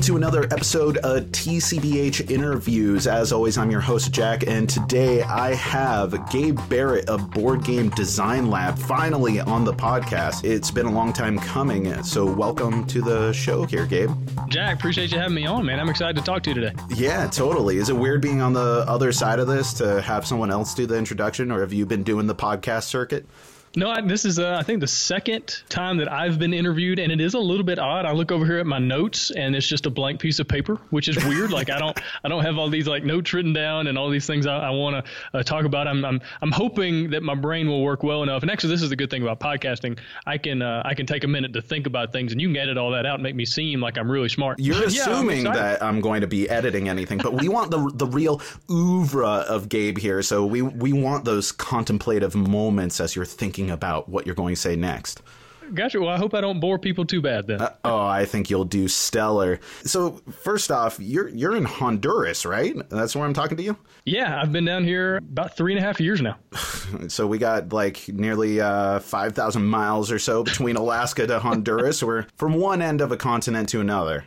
welcome to another episode of TCBH Interviews. As always, I'm your host, Jack, and today I have Gabe Barrett of Board Game Design Lab finally on the podcast. It's been a long time coming, so welcome to the show here, Gabe. Jack, appreciate you having me on, man. I'm excited to talk to you today. Yeah, totally. Is it weird being on the other side of this to have someone else do the introduction, or have you been doing the podcast circuit? No, I, this is uh, I think the second time that I've been interviewed, and it is a little bit odd. I look over here at my notes, and it's just a blank piece of paper, which is weird. like I don't I don't have all these like notes written down and all these things I, I want to uh, talk about. I'm, I'm I'm hoping that my brain will work well enough. And actually, this is the good thing about podcasting. I can uh, I can take a minute to think about things, and you can edit all that out and make me seem like I'm really smart. You're assuming yeah, that I'm going to be editing anything, but we want the the real oeuvre of Gabe here. So we we want those contemplative moments as you're thinking about what you're going to say next. Gotcha. Well, I hope I don't bore people too bad then. Uh, oh, I think you'll do stellar. So, first off, you're you're in Honduras, right? That's where I'm talking to you. Yeah, I've been down here about three and a half years now. so we got like nearly uh, five thousand miles or so between Alaska to Honduras. We're from one end of a continent to another.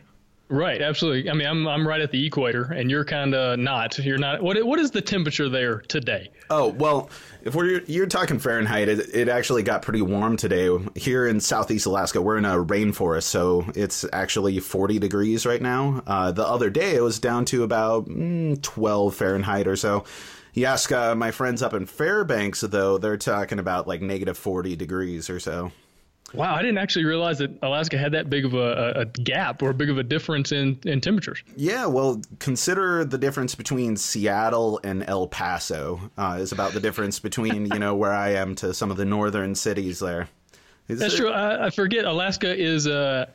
Right, absolutely. I mean, I'm I'm right at the equator, and you're kind of not. You're not. What what is the temperature there today? Oh well, if we're you're talking Fahrenheit, it, it actually got pretty warm today here in Southeast Alaska. We're in a rainforest, so it's actually 40 degrees right now. Uh, the other day, it was down to about mm, 12 Fahrenheit or so. You ask uh, my friends up in Fairbanks, though, they're talking about like negative 40 degrees or so. Wow, I didn't actually realize that Alaska had that big of a, a, gap or big of a difference in, in temperatures. Yeah, well, consider the difference between Seattle and El Paso uh, is about the difference between you know where I am to some of the northern cities there. Is That's it, true. I, I, forget Alaska is uh,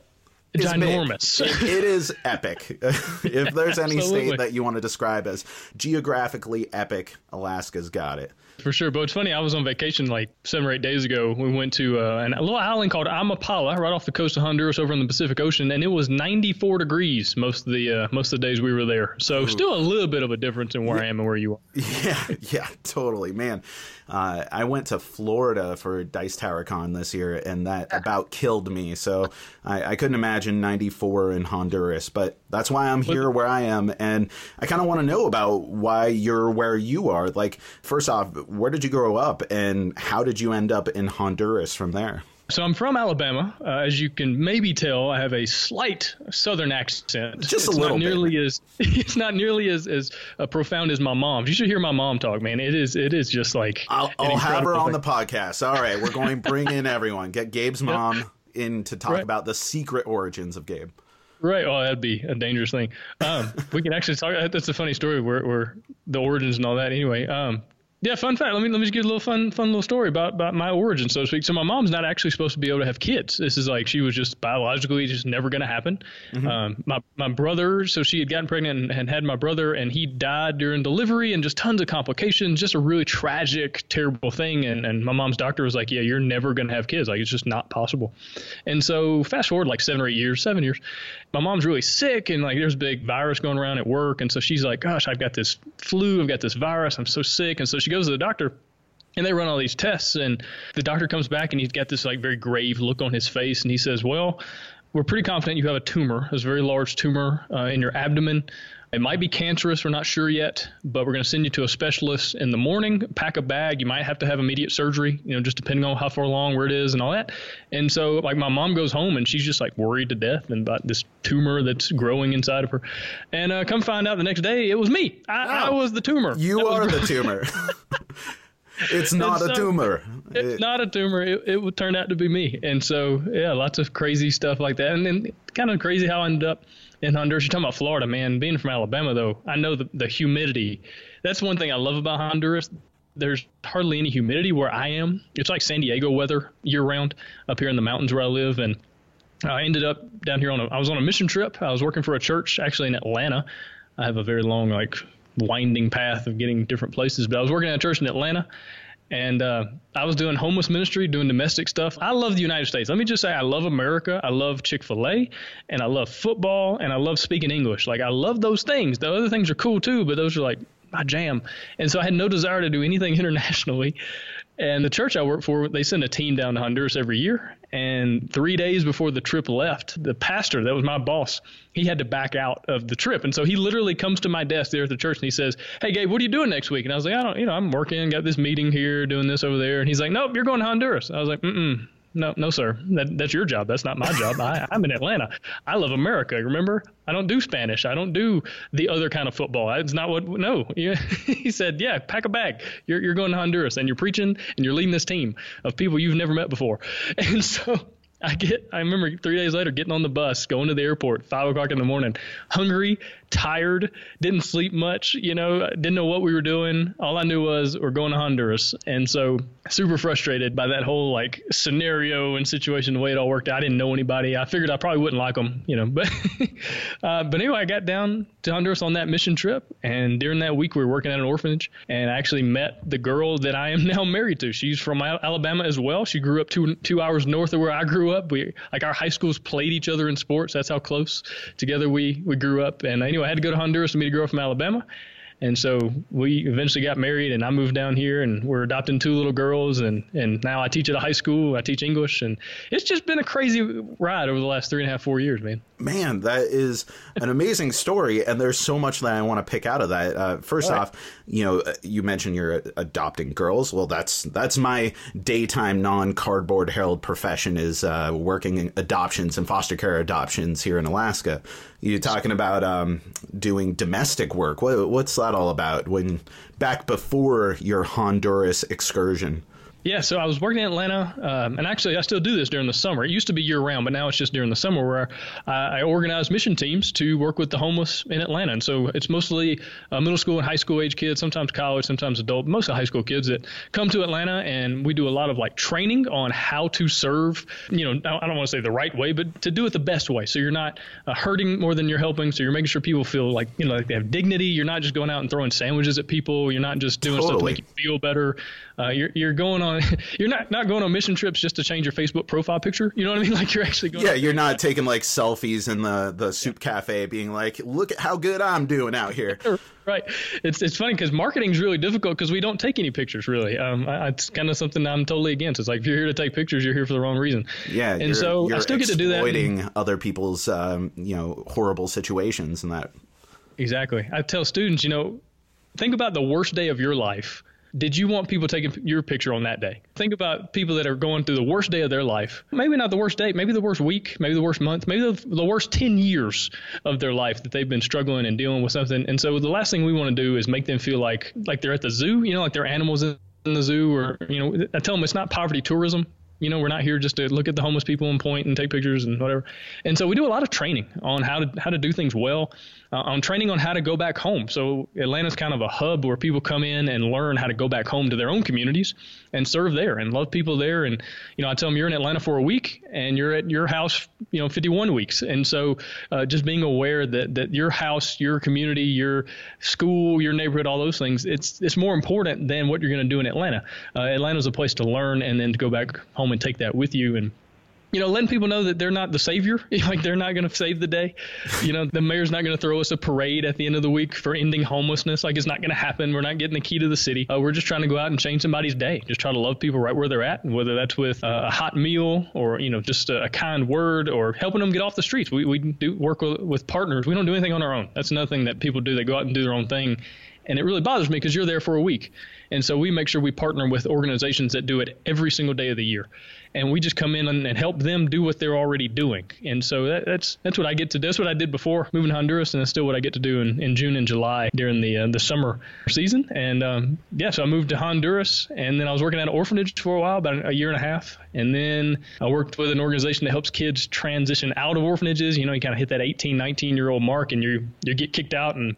ginormous. It, it is epic. if there's any state that you want to describe as geographically epic, Alaska's got it. For sure. But it's funny, I was on vacation like seven or eight days ago. We went to uh, a little island called Amapala, right off the coast of Honduras over in the Pacific Ocean, and it was 94 degrees most of the uh, most of the days we were there. So Ooh. still a little bit of a difference in where yeah. I am and where you are. Yeah, yeah, totally, man. Uh, I went to Florida for Dice Tower Con this year, and that about killed me. So I, I couldn't imagine 94 in Honduras, but that's why I'm here where I am. And I kind of want to know about why you're where you are. Like, first off, where did you grow up, and how did you end up in Honduras from there? So I'm from Alabama. Uh, as you can maybe tell, I have a slight Southern accent. Just it's a little. Not nearly bit. as it's not nearly as as uh, profound as my mom's. You should hear my mom talk, man. It is it is just like. I'll, I'll have her on thing. the podcast. All right, we're going to bring in everyone. Get Gabe's mom yep. in to talk right. about the secret origins of Gabe. Right. Well, that'd be a dangerous thing. Um, we can actually talk. That's a funny story where, where the origins and all that. Anyway, um, yeah, fun fact. Let me let me just give a little fun fun little story about about my origin, so to speak. So my mom's not actually supposed to be able to have kids. This is like she was just biologically just never going to happen. Mm-hmm. Um, my my brother, so she had gotten pregnant and, and, had my brother, and he died during delivery, and just tons of complications. Just a really tragic, terrible thing. And and my mom's doctor was like, "Yeah, you're never going to have kids. Like it's just not possible." And so fast forward like seven or eight years, seven years, my mom's really sick, and like there's a big virus going around at work, and so she's like, "Gosh, I've got this flu. I've got this virus. I'm so sick." And so she goes to the doctor and they run all these tests and the doctor comes back and he's got this like very grave look on his face and he says well we're pretty confident you have a tumor a very large tumor uh, in your abdomen it might be cancerous. We're not sure yet, but we're going to send you to a specialist in the morning. Pack a bag. You might have to have immediate surgery, you know, just depending on how far along, where it is, and all that. And so, like, my mom goes home and she's just like worried to death about this tumor that's growing inside of her. And uh, come find out the next day, it was me. I, oh, I was the tumor. You are the tumor. it's not a tumor. It's it, not a tumor. It, it would turn out to be me. And so, yeah, lots of crazy stuff like that. And then kind of crazy how I ended up in Honduras. You're talking about Florida, man. Being from Alabama, though, I know the, the humidity. That's one thing I love about Honduras. There's hardly any humidity where I am. It's like San Diego weather year round up here in the mountains where I live. And I ended up down here on a, I was on a mission trip. I was working for a church actually in Atlanta. I have a very long, like, winding path of getting different places, but I was working at a church in Atlanta and uh, I was doing homeless ministry, doing domestic stuff. I love the United States. Let me just say, I love America. I love Chick Fil A, and I love football, and I love speaking English. Like I love those things. The other things are cool too, but those are like my jam. And so I had no desire to do anything internationally. And the church I work for, they send a team down to Honduras every year. And three days before the trip left, the pastor, that was my boss, he had to back out of the trip. And so he literally comes to my desk there at the church and he says, Hey, Gabe, what are you doing next week? And I was like, I don't, you know, I'm working, got this meeting here, doing this over there. And he's like, Nope, you're going to Honduras. I was like, Mm mm no, no, sir. That, that's your job. That's not my job. I, I'm in Atlanta. I love America. Remember, I don't do Spanish. I don't do the other kind of football. It's not what. No. he said, yeah, pack a bag. You're you're going to Honduras and you're preaching and you're leading this team of people you've never met before. And so I get. I remember three days later getting on the bus, going to the airport, five o'clock in the morning, hungry, tired, didn't sleep much, you know, didn't know what we were doing. All I knew was we're going to Honduras. And so super frustrated by that whole like scenario and situation, the way it all worked out. I didn't know anybody. I figured I probably wouldn't like them, you know, but, uh, but anyway, I got down to Honduras on that mission trip. And during that week, we were working at an orphanage and I actually met the girl that I am now married to. She's from Alabama as well. She grew up two, two hours north of where I grew up. We, like our high schools played each other in sports. That's how close together we, we grew up. And anyway, I had to go to Honduras to meet a girl from Alabama. And so we eventually got married, and I moved down here, and we're adopting two little girls, and and now I teach at a high school. I teach English, and it's just been a crazy ride over the last three and a half, four years, man. Man, that is an amazing story, and there's so much that I want to pick out of that. Uh, first right. off, you know, you mentioned you're adopting girls. Well, that's that's my daytime non cardboard herald profession is uh, working in adoptions and foster care adoptions here in Alaska. You're talking about um, doing domestic work. What, what's that all about? When back before your Honduras excursion? Yeah, so I was working in Atlanta, um, and actually I still do this during the summer. It used to be year round, but now it's just during the summer where I, I organize mission teams to work with the homeless in Atlanta. And so it's mostly uh, middle school and high school age kids, sometimes college, sometimes adult, mostly high school kids that come to Atlanta, and we do a lot of like training on how to serve. You know, I don't want to say the right way, but to do it the best way. So you're not uh, hurting more than you're helping. So you're making sure people feel like you know like they have dignity. You're not just going out and throwing sandwiches at people. You're not just doing totally. stuff to make you feel better. Uh, you're you're going on you're not not going on mission trips just to change your Facebook profile picture. You know what I mean? Like you're actually going. Yeah, you're not taking like selfies in the the soup cafe, being like, "Look at how good I'm doing out here." right. It's it's funny because marketing is really difficult because we don't take any pictures really. Um, I, it's kind of something I'm totally against. It's like if you're here to take pictures, you're here for the wrong reason. Yeah, and so I still get to do that. Exploiting other people's um, you know horrible situations and that. Exactly. I tell students, you know, think about the worst day of your life did you want people taking your picture on that day? Think about people that are going through the worst day of their life. Maybe not the worst day, maybe the worst week, maybe the worst month, maybe the, the worst 10 years of their life that they've been struggling and dealing with something. And so the last thing we want to do is make them feel like like they're at the zoo, you know, like they're animals in the zoo or you know, I tell them it's not poverty tourism you know, we're not here just to look at the homeless people and point and take pictures and whatever. And so we do a lot of training on how to how to do things well uh, on training on how to go back home. So Atlanta's kind of a hub where people come in and learn how to go back home to their own communities and serve there and love people there. And you know, I tell them you're in Atlanta for a week and you're at your house, you know, 51 weeks. And so uh, just being aware that that your house, your community, your school, your neighborhood, all those things, it's it's more important than what you're going to do in Atlanta. Uh, Atlanta's a place to learn and then to go back home and take that with you and you know, letting people know that they're not the savior, like they're not going to save the day. You know, the mayor's not going to throw us a parade at the end of the week for ending homelessness. Like it's not going to happen. We're not getting the key to the city. Uh, we're just trying to go out and change somebody's day. Just try to love people right where they're at, and whether that's with uh, a hot meal or you know just a, a, kind word or helping them get off the streets. We we do work with, with partners. We don't do anything on our own. That's another thing that people do. They go out and do their own thing, and it really bothers me because you're there for a week, and so we make sure we partner with organizations that do it every single day of the year and we just come in and, and help them do what they're already doing. And so that, that's that's what I get to do. That's what I did before moving to Honduras, and that's still what I get to do in, in June and July during the uh, the summer season. And um, yeah, so I moved to Honduras, and then I was working at an orphanage for a while, about a year and a half, and then I worked with an organization that helps kids transition out of orphanages. You know, you kind of hit that 18, 19 year old mark, and you you get kicked out and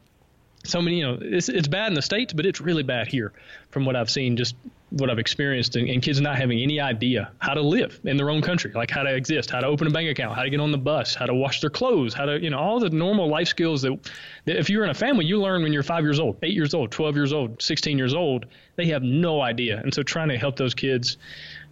so many, you know, it's, it's bad in the States, but it's really bad here from what I've seen, just what I've experienced, and, and, kids not having any idea how to live in their own country, like how to exist, how to open a bank account, how to get on the bus, how to wash their clothes, how to, you know, all the normal life skills that, that if you're in a family, you learn when you're five years old, eight years old, 12 years old, 16 years old. They have no idea. And so trying to help those kids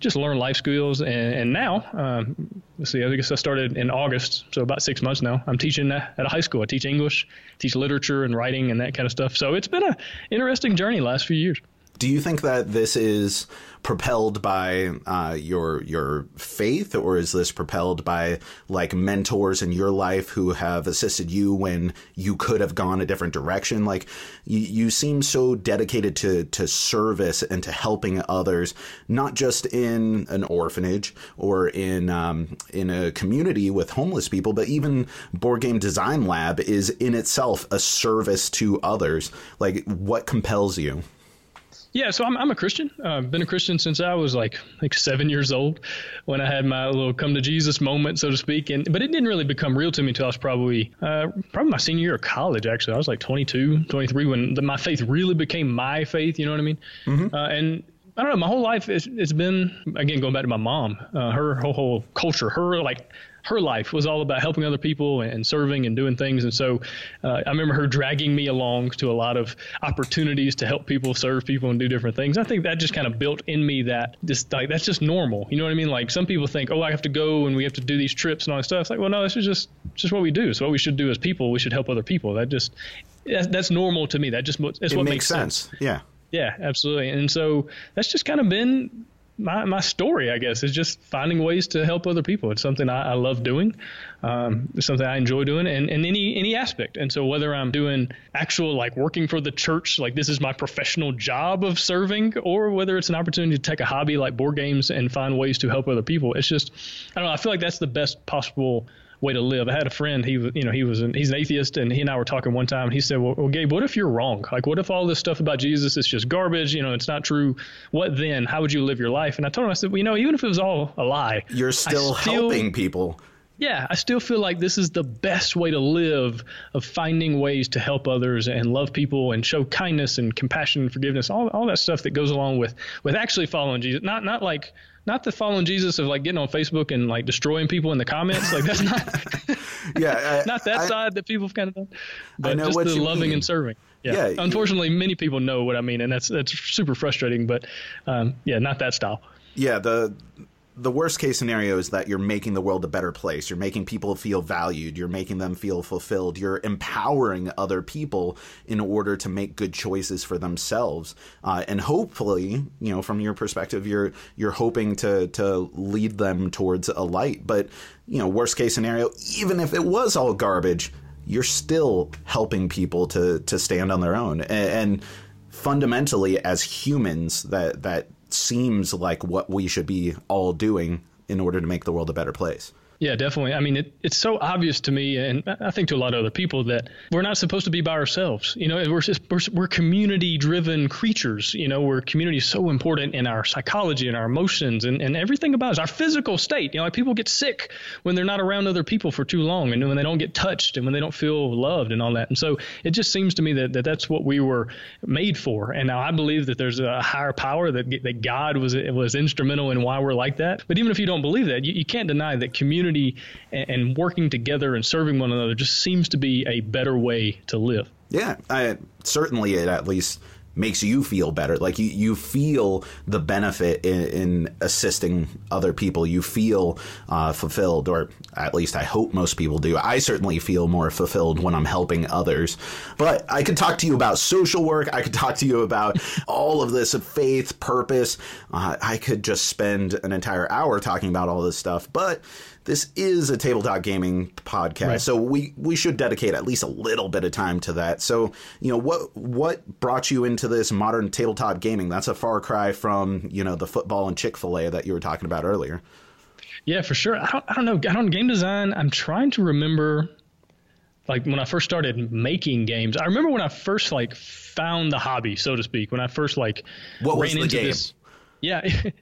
just learn life skills. And, and now, um, let's see, I guess I started in August, so about six months now. I'm teaching at a high school. I teach English, teach literature and writing and that kind of stuff. So it's been an interesting journey last few years. Do you think that this is propelled by uh, your your faith, or is this propelled by like mentors in your life who have assisted you when you could have gone a different direction? Like you, you seem so dedicated to to service and to helping others, not just in an orphanage or in um, in a community with homeless people, but even Board Game Design Lab is in itself a service to others. Like what compels you? Yeah, so I'm, I'm a Christian. Uh, I've been a Christian since I was like like seven years old, when I had my little come to Jesus moment, so to speak. And but it didn't really become real to me until I was probably uh, probably my senior year of college. Actually, I was like 22, 23 when the, my faith really became my faith. You know what I mean? Mm-hmm. Uh, and I don't know. My whole life it's, it's been again going back to my mom. Uh, her whole, whole culture, her like her life was all about helping other people and serving and doing things. And so uh, I remember her dragging me along to a lot of opportunities to help people, serve people, and do different things. I think that just kind of built in me that just like that's just normal. You know what I mean? Like some people think, oh, I have to go and we have to do these trips and all that stuff. It's like, well, no, this is just just what we do. It's what we should do as people. We should help other people. That just that's, that's normal to me. That just it's it what makes, makes sense. sense. Yeah. Yeah, absolutely. And so that's just kind of been my, my story, I guess, is just finding ways to help other people. It's something I, I love doing. Um, it's something I enjoy doing in, in any any aspect. And so whether I'm doing actual like working for the church, like this is my professional job of serving, or whether it's an opportunity to take a hobby like board games and find ways to help other people, it's just I don't know. I feel like that's the best possible way to live. I had a friend. He was, you know, he was an, he's an atheist, and he and I were talking one time. And he said, well, well, Gabe, what if you're wrong? Like, what if all this stuff about Jesus is just garbage? You know, it's not true. What then? How would you live your life? And I told him, I said, well, you know, even if it was all a lie, you're still, still helping people. Yeah, I still feel like this is the best way to live of finding ways to help others and love people and show kindness and compassion and forgiveness, all, all that stuff that goes along with with actually following Jesus. Not not like not the following Jesus of like getting on Facebook and like destroying people in the comments. Like that's not yeah, I, not that I, side that people have kind of done, but just the loving mean. and serving. Yeah. yeah Unfortunately, you, many people know what I mean, and that's that's super frustrating. But um, yeah, not that style. Yeah, the the worst case scenario is that you're making the world a better place. You're making people feel valued. You're making them feel fulfilled. You're empowering other people in order to make good choices for themselves. Uh, and hopefully, you know, from your perspective, you're you're hoping to to lead them towards a light. But you know, worst case scenario, even if it was all garbage, you're still helping people to to stand on their own. and, and fundamentally, as humans, that that seems like what we should be all doing in order to make the world a better place. Yeah, definitely. I mean, it, it's so obvious to me, and I think to a lot of other people, that we're not supposed to be by ourselves. You know, we're just, we're, we're community-driven creatures. You know, where community is so important in our psychology and our emotions and, and everything about us, our physical state. You know, like people get sick when they're not around other people for too long, and when they don't get touched, and when they don't feel loved, and all that. And so it just seems to me that, that that's what we were made for. And now I believe that there's a higher power that that God was was instrumental in why we're like that. But even if you don't believe that, you, you can't deny that community community and, and working together and serving one another just seems to be a better way to live. Yeah, I, certainly it at least makes you feel better. Like you, you feel the benefit in, in assisting other people. You feel uh, fulfilled, or at least I hope most people do. I certainly feel more fulfilled when I'm helping others. But I could talk to you about social work. I could talk to you about all of this of faith, purpose. Uh, I could just spend an entire hour talking about all this stuff. But this is a tabletop gaming podcast, right. so we we should dedicate at least a little bit of time to that. So, you know, what what brought you into this modern tabletop gaming? That's a far cry from you know the football and Chick Fil A that you were talking about earlier. Yeah, for sure. I don't I don't know. I don't game design. I'm trying to remember like when I first started making games. I remember when I first like found the hobby, so to speak. When I first like what ran was the into game? This, yeah,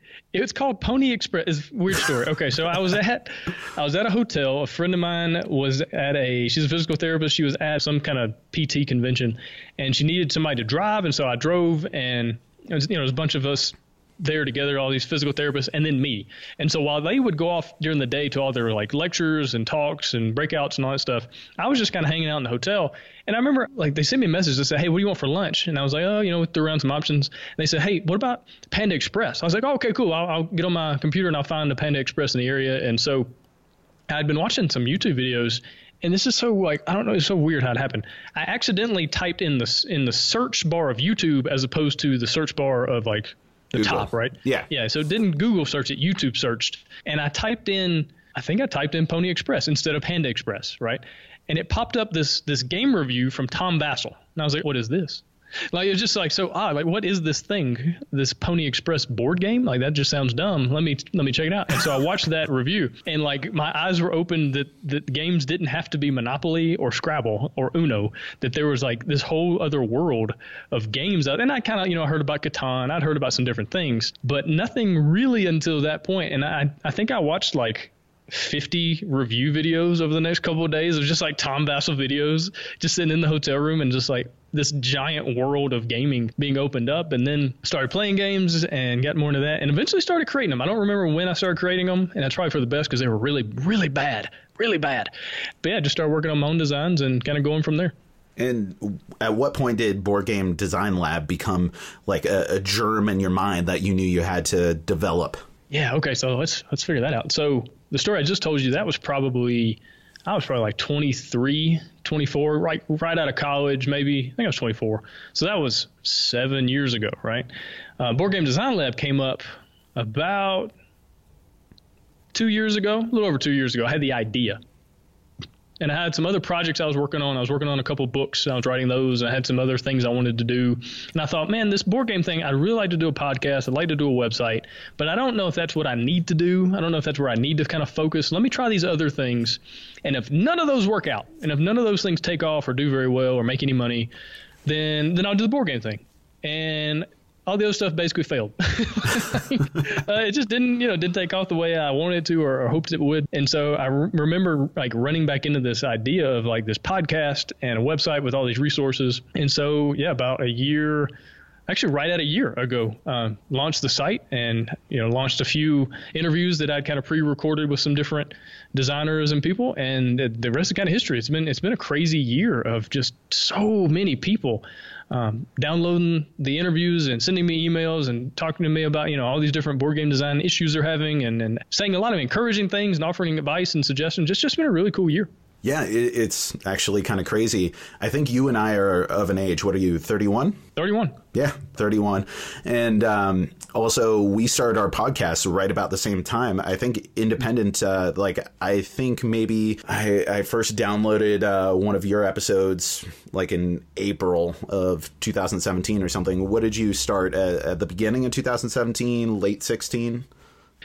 it's called Pony Express. Weird story. Okay, so I was at I was at a hotel. A friend of mine was at a she's a physical therapist. She was at some kind of PT convention, and she needed somebody to drive, and so I drove, and it was, you know, was a bunch of us there together, all these physical therapists, and then me. And so while they would go off during the day to all their like lectures and talks and breakouts and all that stuff, I was just kind of hanging out in the hotel. And I remember like they sent me a message that said, "Hey, what do you want for lunch?" And I was like, "Oh, you know, threw around some options." And they said, "Hey, what about Panda Express?" I was like, "Oh, okay, cool. I'll, I'll get on my computer and I'll find the Panda Express in the area." And so I'd been watching some YouTube videos and this is so like I don't know, it's so weird how it happened. I accidentally typed in the in the search bar of YouTube as opposed to the search bar of like the Google. top, right? Yeah. Yeah. So it didn't Google search it, YouTube searched, and I typed in I think I typed in Pony Express instead of Panda Express, right? And it popped up this this game review from Tom Vasel, and I was like, what is this? Like it's just like so odd. Like what is this thing? This Pony Express board game? Like that just sounds dumb. Let me let me check it out. And so I watched that review, and like my eyes were opened that that games didn't have to be Monopoly or Scrabble or Uno. That there was like this whole other world of games. And I kind of you know I heard about Catan. I'd heard about some different things, but nothing really until that point. And I I think I watched like 50 review videos over the next couple of days of just like Tom Vasel videos, just sitting in the hotel room and just like this giant world of gaming being opened up. And then started playing games and got more into that and eventually started creating them. I don't remember when I started creating them, and that's probably for the best because they were really, really bad, really bad. But yeah, just started working on my own designs and kind of going from there. And at what point did Board Game Design Lab become like a, a germ in your mind that you knew you had to develop? Yeah. Okay. So let's let's figure that out. So the story I just told you that was probably I was probably like 23, 24, right right out of college, maybe. I think I was 24. So that was seven years ago, right? Uh, Board Game Design Lab came up about two years ago, a little over two years ago. I had the idea. And I had some other projects I was working on. I was working on a couple books. I was writing those. I had some other things I wanted to do. And I thought, man, this board game thing, I'd really like to do a podcast. I'd like to do a website, but I don't know if that's what I need to do. I don't know if that's where I need to kind of focus. Let me try these other things. And if none of those work out, and if none of those things take off or do very well or make any money, then then I'll do the board game thing. And all the other stuff basically failed. uh, it just didn't, you know, didn't take off the way I wanted to or, or hoped it would. And so I re- remember like running back into this idea of like this podcast and a website with all these resources. And so, yeah, about a year, actually right at a year ago, uh, launched the site and, you know, launched a few interviews that I'd kind of pre-recorded with some different designers and people. And the, the rest is kind of history. It's been, it's been a crazy year of just so many people um, downloading the interviews and sending me emails and talking to me about you know all these different board game design issues they're having and, and saying a lot of encouraging things and offering advice and suggestions. It's just been a really cool year. Yeah, it, it's actually kind of crazy. I think you and I are of an age. What are you, 31? 31. Yeah, 31. And um, also, we started our podcast right about the same time. I think independent, uh, like, I think maybe I, I first downloaded uh, one of your episodes like in April of 2017 or something. What did you start at, at the beginning of 2017, late 16?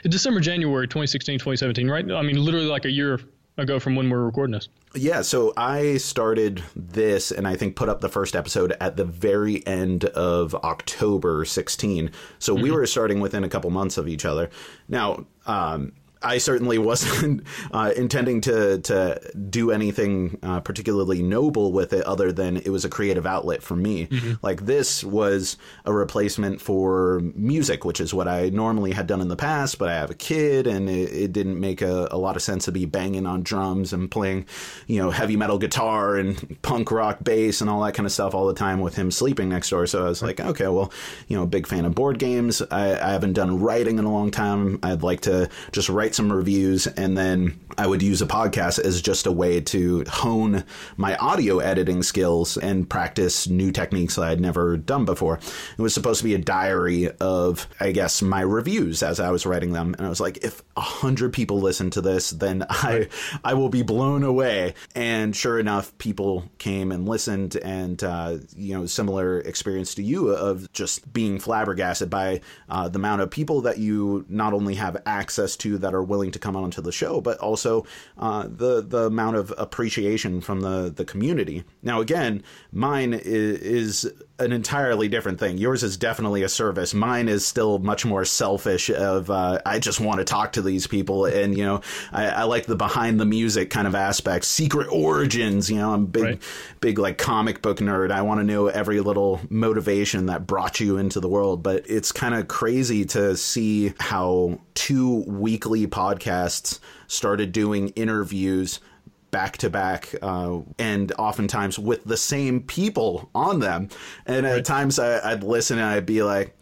December, January 2016, 2017, right? I mean, literally like a year ago from when we are recording this. Yeah, so I started this and I think put up the first episode at the very end of October 16. So mm-hmm. we were starting within a couple months of each other. Now, um, I certainly wasn't uh, intending to to do anything uh, particularly noble with it, other than it was a creative outlet for me. Mm-hmm. Like this was a replacement for music, which is what I normally had done in the past. But I have a kid, and it, it didn't make a, a, lot of sense to be banging on drums and playing, you know, heavy metal guitar and punk rock bass and all that kind of stuff all the time with him sleeping next door. So I was like, okay, well, you know, big fan of board games. I, I haven't done writing in a long time. I'd like to just write some reviews and then I would use a podcast as just a way to hone my audio editing skills and practice new techniques that I'd never done before. It was supposed to be a diary of, I guess, my reviews as I was writing them. And I was like, if a hundred people listen to this, then I, I will be blown away. And sure enough, people came and listened and, uh, you know, similar experience to you of just being flabbergasted by uh, the amount of people that you not only have access to that are willing to come onto the show, but also uh, the the amount of appreciation from the the community. Now, again, mine is, is an entirely different thing. Yours is definitely a service. Mine is still much more selfish. Of uh, I just want to talk to these people, and you know, I, I, like the behind the music kind of aspect, secret origins. You know, I'm big, right. big like comic book nerd. I want to know every little motivation that brought you into the world. But it's kind of crazy to see how two weekly podcasts started doing interviews back to back, uh, and oftentimes with the same people on them. And right. at times I, would listen and I'd be like,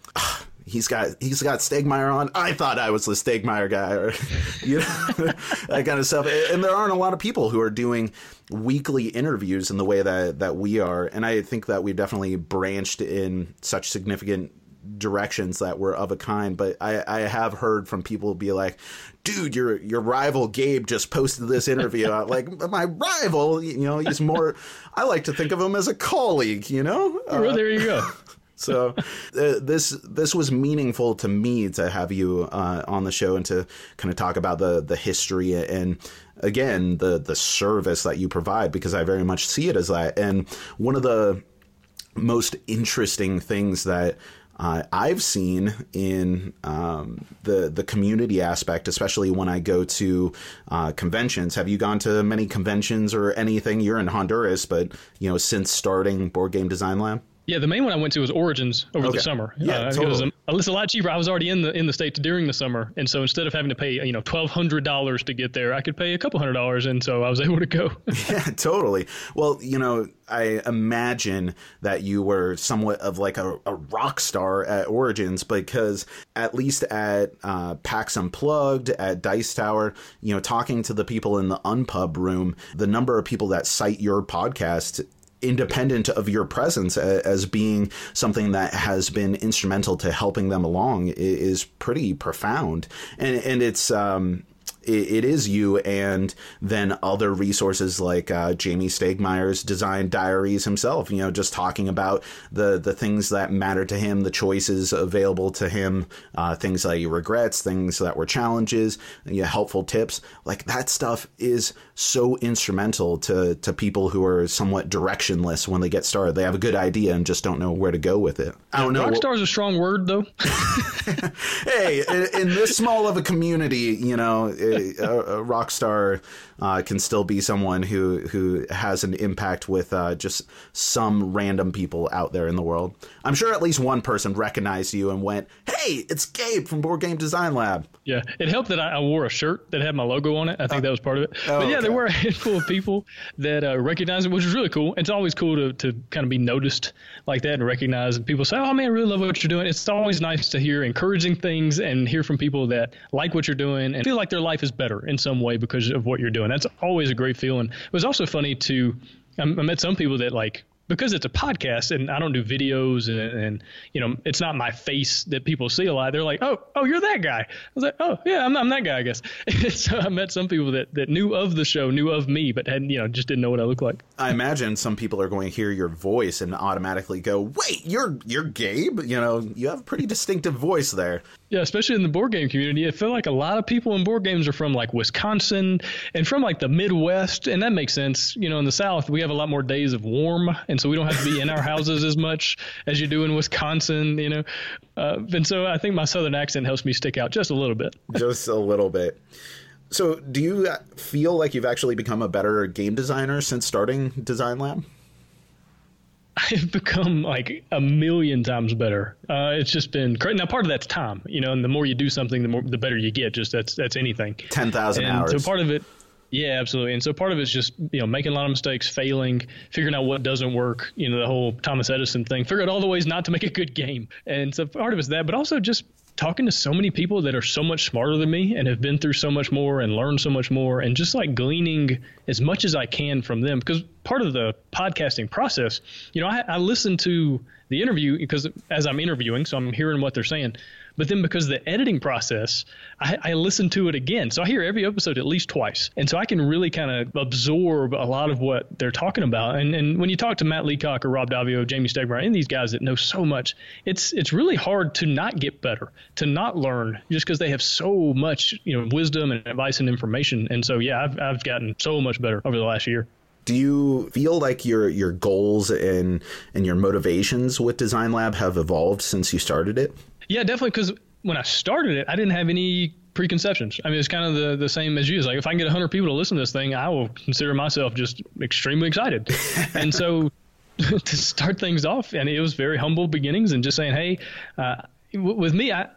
he's got he's got Stegmaier on. I thought I was the Stegmaier guy, or you know, that kind of stuff. And there aren't a lot of people who are doing weekly interviews in the way that that we are. And I think that we've definitely branched in such significant directions that were of a kind. But I, I have heard from people be like, "Dude, your your rival Gabe just posted this interview." like my rival, you know, he's more. I like to think of him as a colleague. You know. Well, there you go. So uh, this this was meaningful to me to have you uh, on the show and to kind of talk about the the history and again the the service that you provide because I very much see it as that. And one of the most interesting things that uh, I've seen in um, the the community aspect, especially when I go to uh, conventions. Have you gone to many conventions or anything? You're in Honduras, but you know since starting Board Game Design Lab. Yeah, the main one I went to was Origins over okay. the summer. Yeah, uh, totally. it was a, it's a lot cheaper. I was already in the in the states during the summer, and so instead of having to pay you know twelve hundred dollars to get there, I could pay a couple hundred dollars, and so I was able to go. yeah, totally. Well, you know, I imagine that you were somewhat of like a, a rock star at Origins because at least at uh, PAX Unplugged, at Dice Tower, you know, talking to the people in the Unpub room, the number of people that cite your podcast independent of your presence as being something that has been instrumental to helping them along is pretty profound. And and it's um it, it is you and then other resources like uh, Jamey Stegmaier's design diaries himself, you know, just talking about the, the things that matter to him, the choices available to him, uh, things that he regrets, things that were challenges, you know, helpful tips. Like that stuff is so instrumental to, to people who are somewhat directionless when they get started. They have a good idea and just don't know where to go with it. I don't know. Rockstar is a strong word, though. hey, in, in, this small of a community, you know, a, a rock star uh, can still be someone who who has an impact with uh, just some random people out there in the world. I'm sure at least one person recognized you and went, "Hey, it's Gabe from Board Game Design Lab." Yeah, it helped that I, I wore a shirt that had my logo on it. I think uh, that was part of it. Oh, but yeah, okay. there were a handful of people that uh, recognized it, which was really cool. It's always cool to, to kind of be noticed like that and recognize. And people say, "Oh man, I really love what you're doing." It's always nice to hear encouraging things and hear from people that like what you're doing and feel like their life is better in some way because of what you're doing. That's always a great feeling. It was also funny to um, I met some people that like because it's a podcast and I don't do videos and, and, you know it's not my face that people see a lot. They're like, oh, oh, you're that guy. I was like, oh, yeah, I'm, I'm that guy, I guess. so I met some people that, that knew of the show, knew of me, but had you know just didn't know what I looked like. I imagine some people are going to hear your voice and automatically go, wait, you're you're Gabe. You know, you have a pretty distinctive voice there. Yeah, especially in the board game community, I feel like a lot of people in board games are from like Wisconsin and from like the Midwest, and that makes sense. You know, in the South, we have a lot more days of warm, and so we don't have to be in our houses as much as you do in Wisconsin. You know, uh, and so I think my Southern accent helps me stick out just a little bit. Just a little bit. So, do you feel like you've actually become a better game designer since starting Design Lab? I've become like a million times better. Uh, it's just been great. Now, part of that's time, you know, and the more you do something, the more the better you get. Just that's that's anything. Ten thousand hours. So part of it, yeah, absolutely. And so part of it's just you know making a lot of mistakes, failing, figuring out what doesn't work. You know, the whole Thomas Edison thing. Figure out all the ways not to make a good game. And so part of it's that, but also just talking to so many people that are so much smarter than me and have been through so much more and learned so much more and just like gleaning as much as I can from them because part of the podcasting process, you know, I, I listen to the interview because as I'm interviewing, so I'm hearing what they're saying. But then because of the editing process, I, I listen to it again. So I hear every episode at least twice. And so I can really kind of absorb a lot of what they're talking about. And, and when you talk to Matt Leacock or Rob Daviau, Jamey Stegmaier, and these guys that know so much, it's it's really hard to not get better, to not learn just because they have so much, you know, wisdom and advice and information. And so, yeah, I've, I've gotten so much better over the last year do you feel like your your goals and and your motivations with design lab have evolved since you started it yeah, definitely. Because when I started it, I didn't have any preconceptions. I mean, it's kind of the, the same as you. It's like if I can get 100 people to listen to this thing, I will consider myself just extremely excited. and so to start things off, and it was very humble beginnings, and just saying, hey, uh, w- with me, I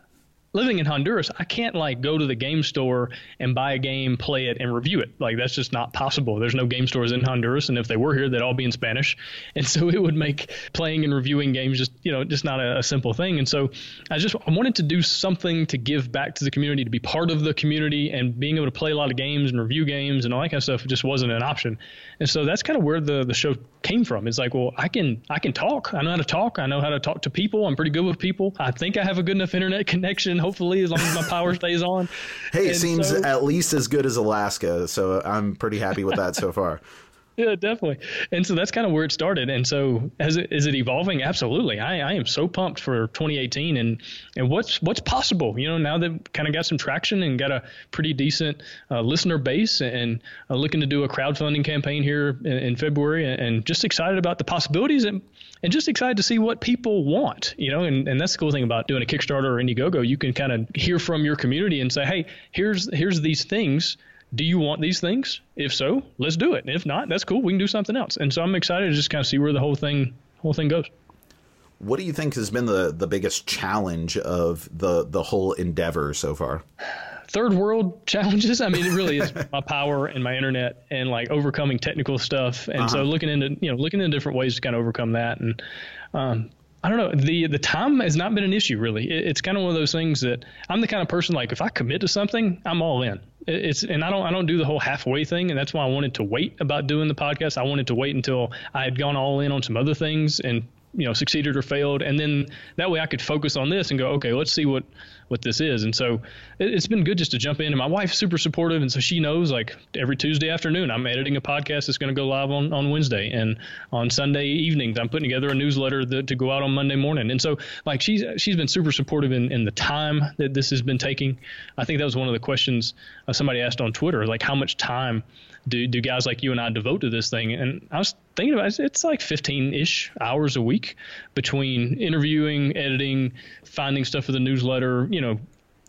living in Honduras, I can't like go to the game store and buy a game, play it, and review it. Like that's just not possible. There's no game stores in Honduras, and if they were here, they'd all be in Spanish, and so it would make playing and reviewing games just you know just not a, a simple thing. And so I just I wanted to do something to give back to the community, to be part of the community, and being able to play a lot of games and review games and all that kind of stuff just wasn't an option. And so that's kind of where the the show came from. It's like, well, I can I can talk. I know how to talk. I know how to talk to people. I'm pretty good with people. I think I have a good enough internet connection hopefully, as long as my power stays on. Hey, and it seems so, at least as good as Alaska, so I'm pretty happy with that so far. Yeah, definitely. And so that's kind of where it started. And so, has it, is it evolving? Absolutely. I, I am so pumped for 2018 and and what's what's possible. You know, now that kind of got some traction and got a pretty decent uh, listener base, and uh, looking to do a crowdfunding campaign here in, in February, and, and, just excited about the possibilities and and just excited to see what people want. You know, and, and that's the cool thing about doing a Kickstarter or Indiegogo. You can kind of hear from your community and say, hey, here's here's these things do you want these things? If so, let's do it. If not, that's cool. We can do something else. And so I'm excited to just kind of see where the whole thing whole thing goes. What do you think has been the, the biggest challenge of the the whole endeavor so far? Third world challenges. I mean, it really is my power and my internet and like overcoming technical stuff. And uh-huh. so looking into you know looking into different ways to kind of overcome that. And um, I don't know. The the time has not been an issue really. It, it's kind of one of those things that I'm the kind of person like if I commit to something, I'm all in. It, it's and I don't I don't do the whole halfway thing, and that's why I wanted to wait about doing the podcast. I wanted to wait until I had gone all in on some other things and you know succeeded or failed, and then that way I could focus on this and go, okay, let's see what what this is. And so it, has been good just to jump in. And my wife's super supportive, and so she knows like every Tuesday afternoon I'm editing a podcast that's going to go live on on Wednesday, and on Sunday evenings I'm putting together a newsletter that, to go out on Monday morning. And so like she's she's been super supportive in, in the time that this has been taking. I think that was one of the questions uh, somebody asked on Twitter, like how much time do, do guys like you and I devote to this thing? And I was thinking about it, it's like 15 ish hours a week between interviewing, editing, finding stuff for the newsletter, you know,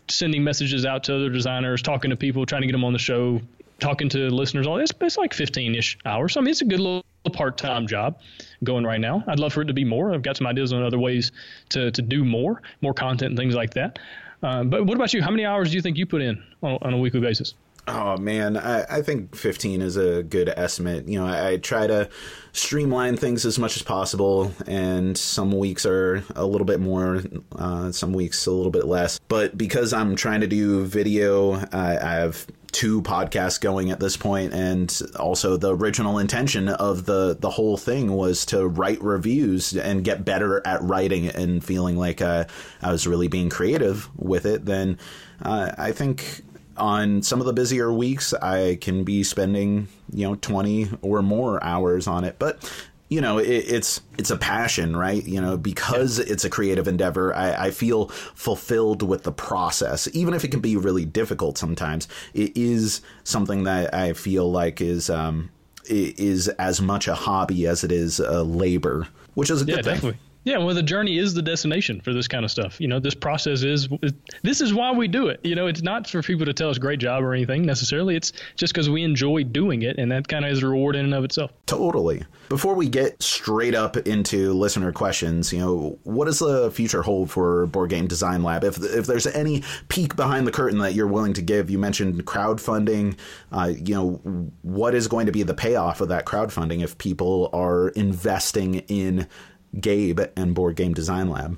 sending messages out to other designers, talking to people, trying to get them on the show, talking to listeners. All this, it's like 15 ish hours. So, I mean, it's a good little part time job going right now. I'd love for it to be more. I've got some ideas on other ways to, to do more, more content and things like that. Uh, but what about you? How many hours do you think you put in on, on a weekly basis? Oh man, I, I, think 15 is a good estimate. You know, I, I, try to streamline things as much as possible, and some weeks are a little bit more, uh, some weeks a little bit less. But because I'm trying to do video, I, I have two podcasts going at this point, and also the original intention of the the whole thing was to write reviews and get better at writing and feeling like uh, I was really being creative with it. Then uh, I think on some of the busier weeks, I can be spending, you know, 20 or more hours on it. But you know, it, it's it's a passion, right? You know, because it's a creative endeavor, I, I, feel fulfilled with the process, even if it can be really difficult sometimes. It is something that I feel like is um, is as much a hobby as it is a labor, which is a good thing. Definitely. Yeah, well, the journey is the destination for this kind of stuff. You know, this process is this is why we do it. You know, it's not for people to tell us great job or anything necessarily. It's just because we enjoy doing it, and that kind of is a reward in and of itself. Totally. Before we get straight up into listener questions, you know, what does the future hold for Board Game Design Lab? If if there's any peek behind the curtain that you're willing to give, you mentioned crowdfunding. Uh, you know, what is going to be the payoff of that crowdfunding if people are investing in Gabe and Board Game Design Lab.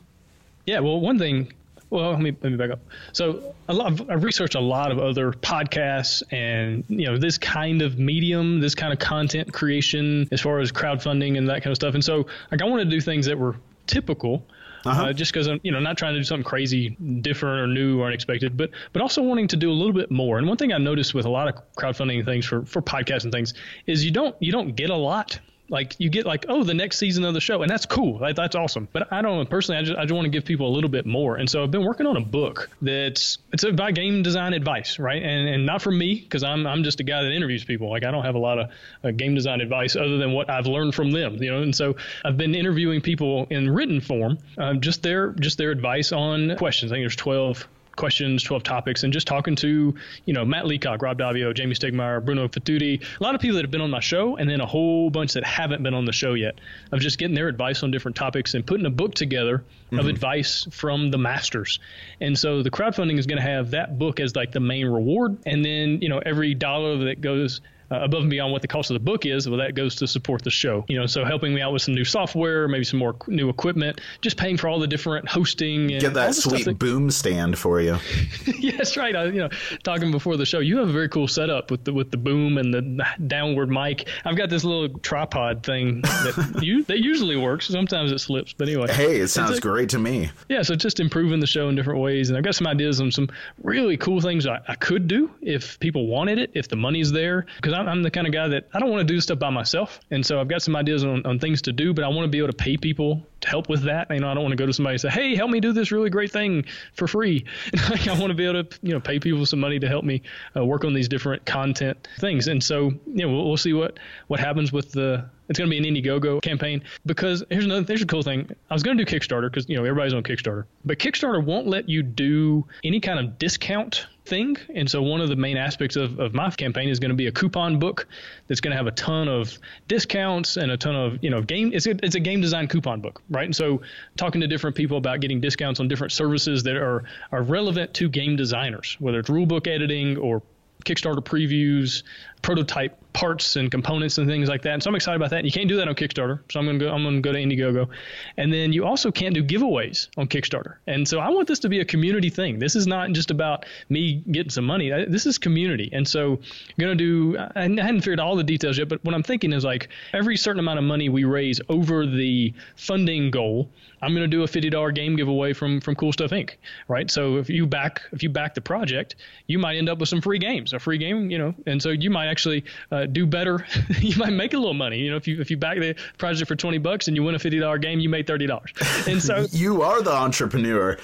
Yeah, well, one thing. Well, let me let me back up. So, a lot of, I've researched a lot of other podcasts, and you know, this kind of medium, this kind of content creation, as far as crowdfunding and that kind of stuff. And so, like, I wanted to do things that were typical, uh-huh. Uh, just because I'm, you know, not trying to do something crazy, different or new or unexpected, but but also wanting to do a little bit more. And one thing I noticed with a lot of crowdfunding things for for podcasts and things is you don't you don't get a lot like you get like oh the next season of the show and that's cool. Like, that's awesome. But i don't personally i just, I just want to give people a little bit more. And so i've been working on a book that's it's about game design advice right? And and not from me because i'm i'm just a guy that interviews people. Like i don't have a lot of uh, game design advice other than what i've learned from them you know? And so i've been interviewing people in written form um, just their just their advice on questions. I think there's 12 questions, 12 topics, and just talking to, you know, Matt Leacock, Rob Daviau, Jamey Stegmaier, Bruno Faidutti, a lot of people that have been on my show, and then a whole bunch that haven't been on the show yet of just getting their advice on different topics and putting a book together mm-hmm. of advice from the masters. And so the crowdfunding is going to have that book as like the main reward. And then, you know, every dollar that goes uh, above and beyond what the cost of the book is, well, that goes to support the show. You know, so helping me out with some new software, maybe some more new equipment, just paying for all the different hosting. And Get that sweet that, boom stand for you. yeah, that's right. I, you know, talking before the show, you have a very cool setup with the with the boom and the downward mic. I've got this little tripod thing that you that usually works. Sometimes it slips, but anyway. Hey, it sounds great to me. Yeah, so just improving the show in different ways, and I've got some ideas on some really cool things I, I could do if people wanted it, if the money's there, because I'm, I'm the kind of guy that I don't want to do stuff by myself. And so I've got some ideas on, on things to do, but I want to be able to pay people to help with that. You know, I don't want to go to somebody and say, "Hey, help me do this really great thing for free." I want to be able to, you know, pay people some money to help me uh, work on these different content things. And so, you know, we'll, we'll see what what happens with the it's going to be an Indiegogo campaign because here's another there's a cool thing. I was going to do Kickstarter because you know everybody's on Kickstarter, but Kickstarter won't let you do any kind of discount thing. And so one of the main aspects of, of my campaign is going to be a coupon book that's going to have a ton of discounts and a ton of you know game. It's a, it's a game design coupon book, right? And so talking to different people about getting discounts on different services that are are relevant to game designers, whether it's rulebook editing or Kickstarter previews, prototype parts and components and things like that. And so I'm excited about that. And you can't do that on Kickstarter. So I'm to go I'm to go to Indiegogo. And then you also can't do giveaways on Kickstarter. And so I want this to be a community thing. This is not just about me getting some money. This is community. And so I'm to do I hadn't figured out all the details yet, but what I'm thinking is like every certain amount of money we raise over the funding goal, I'm to do a $50 game giveaway from from Cool Stuff Inc. Right? So if you back if you back the project, you might end up with some free games, a free game, you know. And so you might actually uh, do better. you might make a little money. You know, if you if you back the project for twenty bucks and you win a fifty dollar game, you made thirty dollars. And so you are the entrepreneur.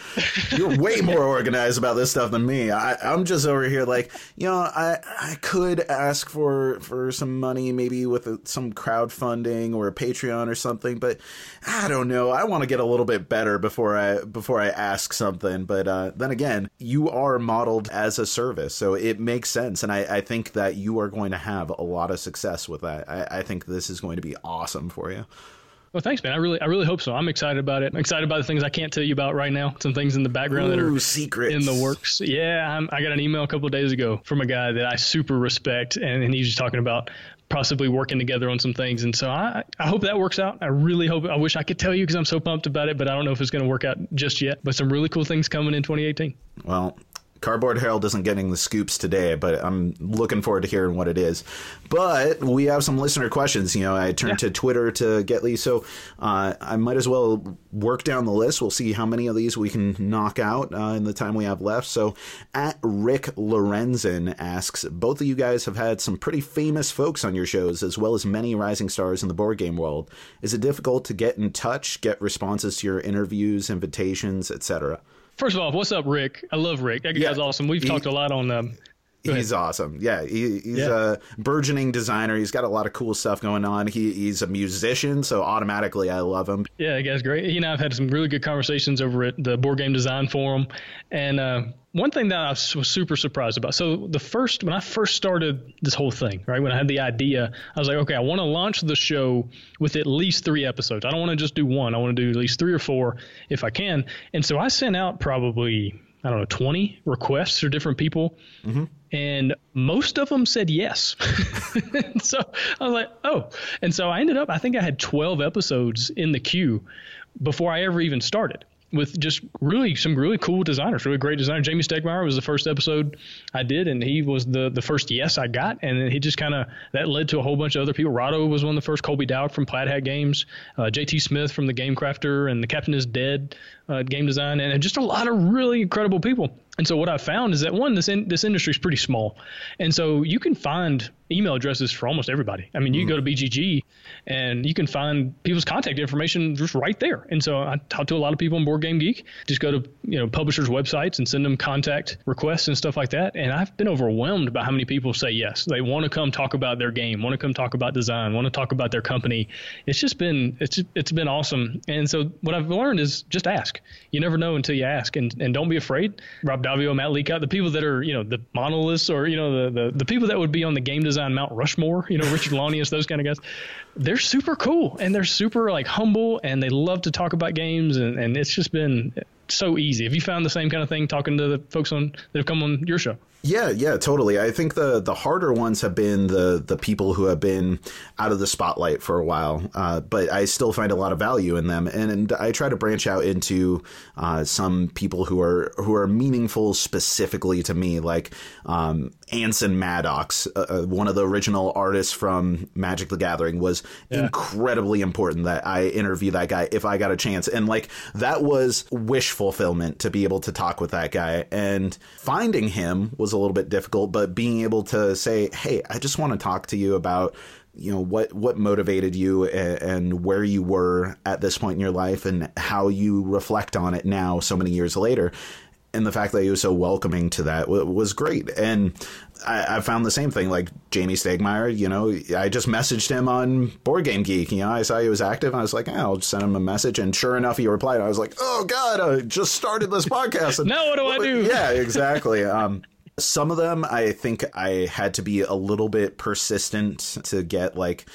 You're way more organized about this stuff than me. I, I'm just over here like, you know, I I could ask for for some money, maybe with a, some crowdfunding or a Patreon or something, but I don't know. I want to get a little bit better before I before I ask something. But uh, then again, you are modeled as a service, so it makes sense, and I, I think that you are going to have a lot of success with that. I, I think this is going to be awesome for you. Well, thanks, man. I really, I really hope so. I'm excited about it. I'm excited about the things I can't tell you about right now. Some things in the background Ooh, that are secrets in the works. Yeah, I'm, i got an email a couple days ago from a guy that I super respect, and, and he's just talking about possibly working together on some things. And so I, I hope that works out. I really hope. I wish I could tell you because I'm so pumped about it, but I don't know if it's going to work out just yet. But some really cool things coming in 2018. Well, Cardboard Herald isn't getting the scoops today, but I'm looking forward to hearing what it is. But we have some listener questions. You know, I turned yeah. to Twitter to get these, so uh, I might as well work down the list. We'll see how many of these we can knock out uh, in the time we have left. So, at Rick Lorenzen asks, both of you guys have had some pretty famous folks on your shows, as well as many rising stars in the board game world. Is it difficult to get in touch, get responses to your interviews, invitations, etc.? First of all, what's up, Rick? I love Rick. That guy's yeah, awesome. We've he, talked a lot on. Um, he's awesome. Yeah, he, he's yeah. a burgeoning designer. He's got a lot of cool stuff going on. He, he's a musician, so automatically I love him. Yeah, the guy's great. He and I have had some really good conversations over at the Board Game Design Forum, and uh, one thing that I was super surprised about. So the first when I first started this whole thing, right when I had the idea, I was like, okay, I want to launch the show with at least three episodes. I don't want to just do one. I want to do at least three or four if I can. And so I sent out probably I don't know 20 requests for different people, mm-hmm. and most of them said yes. so I was like, oh, and so I ended up. I think I had 12 episodes in the queue before I ever even started with just really some really cool designers, really great designer. Jamey Stegmaier was the first episode I did, and he was the the first yes I got, and he just kind of that led to a whole bunch of other people. Rahdo was one of the first. Colby Dauch from Plaid Hat Games, uh, JT Smith from the Game Crafter, and the Captain is Dead uh, game design, and just a lot of really incredible people. And so what I found is that one, this in, this industry is pretty small, and so you can find email addresses for almost everybody. I mean, you mm. go to BGG and you can find people's contact information just right there. And so I talk to a lot of people in Board Game Geek. Just go to you know publishers' websites and send them contact requests and stuff like that. And I've been overwhelmed by how many people say yes. They want to come talk about their game, want to come talk about design, want to talk about their company. It's just been it's it's been awesome. And so what I've learned is just ask. You never know until you ask, and and don't be afraid. Rob Daviau, Matt Leacock, the people that are, you know, the monoliths or, you know, the, the, the people that would be on the game design Mount Rushmore, you know, Richard Launius, those kind of guys, they're super cool and they're super like humble and they love to talk about games. And, and it's just been so easy. Have you found the same kind of thing talking to the folks on that have come on your show? Yeah, yeah, totally. I think the the harder ones have been the the people who have been out of the spotlight for a while, uh, but I still find a lot of value in them, and, and I try to branch out into uh, some people who are who are meaningful specifically to me, like um, Anson Maddocks, uh, uh one of the original artists from Magic the Gathering, was yeah. incredibly important that I interview that guy if I got a chance, and like that was wish fulfillment to be able to talk with that guy, and finding him was a little bit difficult, but being able to say, "Hey, I just want to talk to you about." you know what what motivated you and, and, where you were at this point in your life and how you reflect on it now so many years later. And the fact that he was so welcoming to that was great. And I, I, found the same thing like Jamey Stegmaier you know I just messaged him on Board Game Geek you know I saw he was active and I was like I'll send him a message. And sure enough he replied. I was like oh god I just started this podcast. And now what do I do? yeah exactly. Um some of them, I think I had to be a little bit persistent to get like.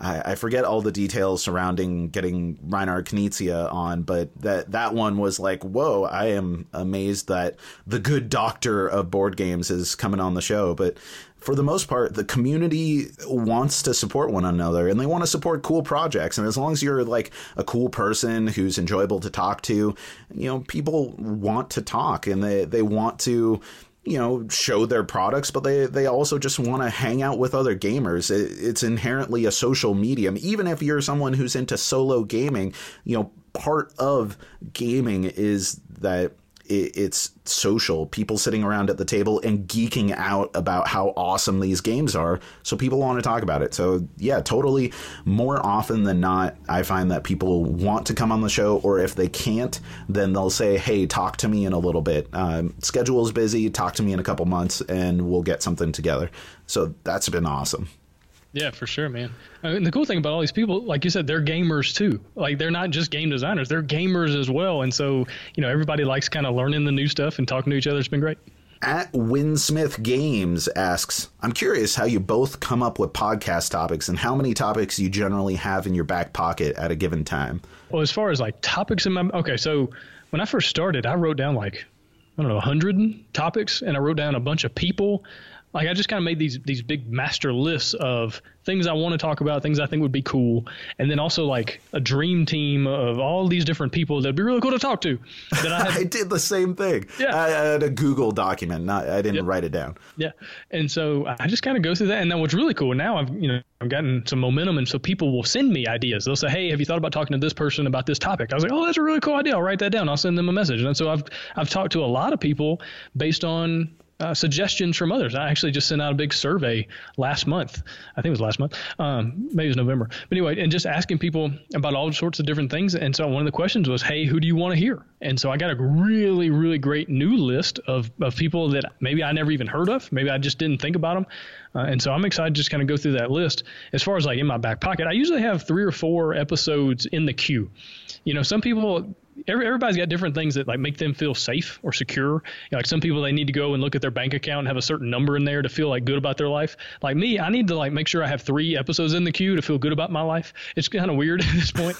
I, forget all the details surrounding getting Reinhard Knizia on, but that that one was like, whoa! I am amazed that the good doctor of board games is coming on the show. But for the most part, the community wants to support one another and they want to support cool projects. And as long as you're like a cool person who's enjoyable to talk to, you know, people want to talk and they, they want to you know show their products but they they also just want to hang out with other gamers. It, it's inherently a social medium. Even if you're someone who's into solo gaming you know part of gaming is that it's social. People sitting around at the table and geeking out about how awesome these games are. So people want to talk about it. So yeah, totally. More often than not, I find that people want to come on the show, or if they can't, then they'll say, "Hey, talk to me in a little bit. Um, schedule's busy. Talk to me in a couple months, and we'll get something together." So that's been awesome. Yeah, for sure, man. Uh, and the cool thing about all these people, like you said, they're gamers too. Like they're not just game designers; they're gamers as well. And so, you know, everybody likes kind of learning the new stuff and talking to each other. It's been great. At Winsmith Games asks, I'm curious how you both come up with podcast topics and how many topics you generally have in your back pocket at a given time. Well, as far as like topics in my okay, so when I first started, I wrote down like I don't know, 100 topics, and I wrote down a bunch of people like I just kind of made these these big master lists of things I want to talk about, things I think would be cool, and then also like a dream team of all these different people that'd be really cool to talk to. That I, had, I did the same thing. Yeah, I, I, had a Google document, not I didn't write it down. Yeah, and so I just kind of go through that, and then what's really cool now, I've you know I've gotten some momentum, and so people will send me ideas. They'll say, "Hey, have you thought about talking to this person about this topic?" I was like, "Oh, that's a really cool idea. I'll write that down. I'll send them a message." And so I've I've talked to a lot of people based on uh, suggestions from others. I actually just sent out a big survey last month. I think it was last month. Um, maybe it was November. But anyway, and just asking people about all sorts of different things. And so one of the questions was, hey, who do you want to hear? And so I got a really, really great new list of, of people that maybe I never even heard of. Maybe I just didn't think about them. Uh, and so I'm excited to just kind of go through that list. As far as like in my back pocket, I usually have three or four episodes in the queue. You know, some people every, everybody's got different things that like make them feel safe or secure. You know, like some people, they need to go and look at their bank account and have a certain number in there to feel like good about their life. Like me, I need to like make sure I have three episodes in the queue to feel good about my life. It's kind of weird at this point.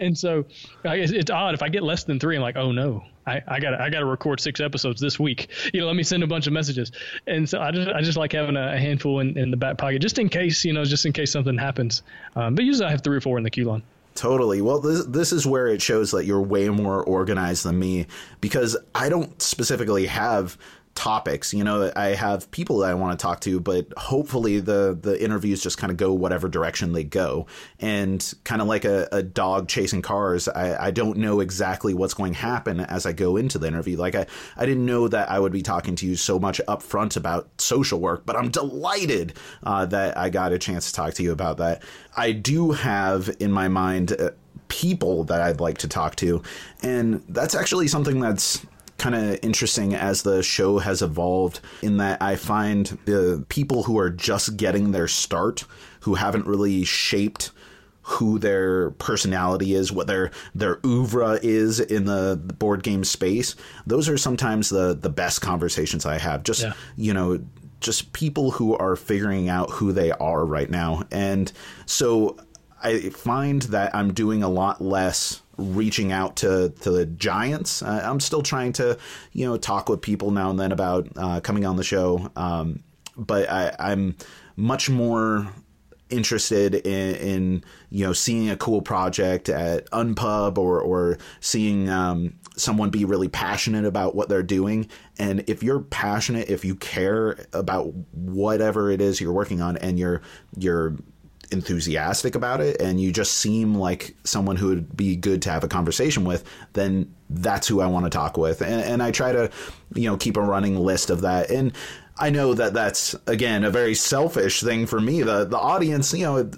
And so it's, it's odd if I get less than three. I'm like, oh no, I, I got I got to record six episodes this week. You know, let me send a bunch of messages. And so I just I just like having a, a handful in, in the back pocket just in case you know just in case something happens. Um, but usually I have three or four in the queue line. Totally. Well, this this is where it shows that you're way more organized than me because I don't specifically have topics. You know, I have people that I want to talk to, but hopefully the the interviews just kind of go whatever direction they go. And kind of like a, a dog chasing cars, I, I don't know exactly what's going to happen as I go into the interview. Like I, I didn't know that I would be talking to you so much upfront about social work, but I'm delighted uh, that I got a chance to talk to you about that. I do have in my mind. Uh, people that I'd like to talk to. And that's actually something that's kind of interesting as the show has evolved in that I find the people who are just getting their start, who haven't really shaped who their personality is, what their their oeuvre is in the, the board game space. Those are sometimes the the best conversations I have. Just yeah. you know, just people who are figuring out who they are right now. And so I find that I'm doing a lot less reaching out to, to the giants. Uh, I'm still trying to, you know, talk with people now and then about uh, coming on the show. Um, but I, I'm much more interested in, in, you know seeing a cool project at Unpub or or seeing um, someone be really passionate about what they're doing. And if you're passionate, if you care about whatever it is you're working on, and you're you're enthusiastic about it and you just seem like someone who would be good to have a conversation with, then that's who I want to talk with. And, and I try to, you know, keep a running list of that. And I know that that's again a very selfish thing for me. The the audience, you know,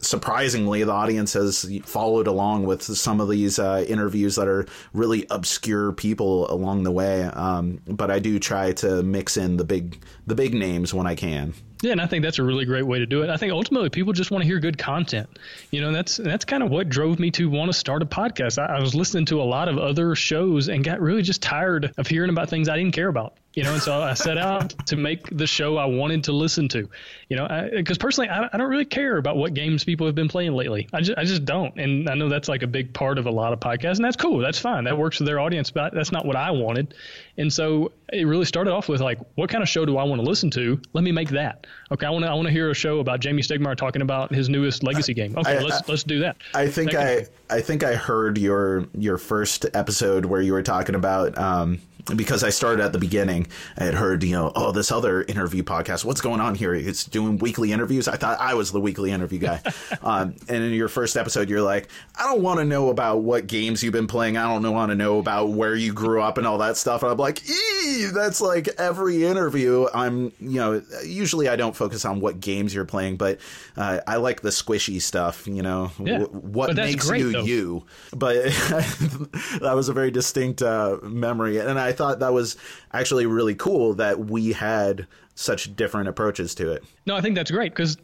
surprisingly, the audience has followed along with some of these uh, interviews that are really obscure people along the way. Um, but I do try to mix in the big the big names when I can. Yeah, and I think that's a really great way to do it. I think ultimately people just want to hear good content. You know, and that's that's kind of what drove me to want to start a podcast. I, I was listening to a lot of other shows and got really just tired of hearing about things I didn't care about you know, and so I set out to make the show I wanted to listen to, you know, because personally, I, I, don't really care about what games people have been playing lately. I just, I just don't. And I know that's like a big part of a lot of podcasts, and that's cool. That's fine. That works for their audience, but that's not what I wanted. And so it really started off with like, what kind of show do I want to listen to? Let me make that. Okay, I want to, I want to hear a show about Jamey Stegmaier talking about his newest Legacy game. Okay, I, let's, let's do that. I think I, I think I heard your, your first episode where you were talking about, um, because I started at the beginning. I had heard, you know, oh, this other interview podcast. What's going on here? It's doing weekly interviews. I thought I was the weekly interview guy. um, and in your first episode, you're like, I don't want to know about what games you've been playing. I don't want to know about where you grew up and all that stuff. And I'm like, ee, that's like every interview. I'm, you know, usually I don't focus on what games you're playing, but uh, I like the squishy stuff. You know, yeah. w- what makes great, you though. you. But that was a very distinct uh, memory, and I thought that was actually really cool that we had such different approaches to it. No, I think that's great because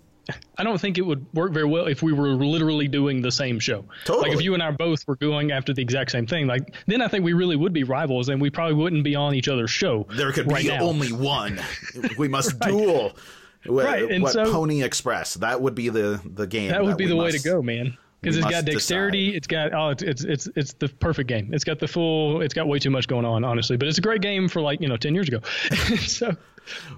I don't think it would work very well if we were literally doing the same show. Totally. Like if you and I both were going after the exact same thing, like then I think we really would be rivals and we probably wouldn't be on each other's show. There could right be now. only one. We must right. duel. Right. And what so, Pony Express? That would be the the game. That would that be the must, way to go, man because it's got dexterity. Decide. It's got oh, it's, it's it's it's the perfect game. It's got the full. It's got way too much going on, honestly. But it's a great game for like you know ten years ago. so,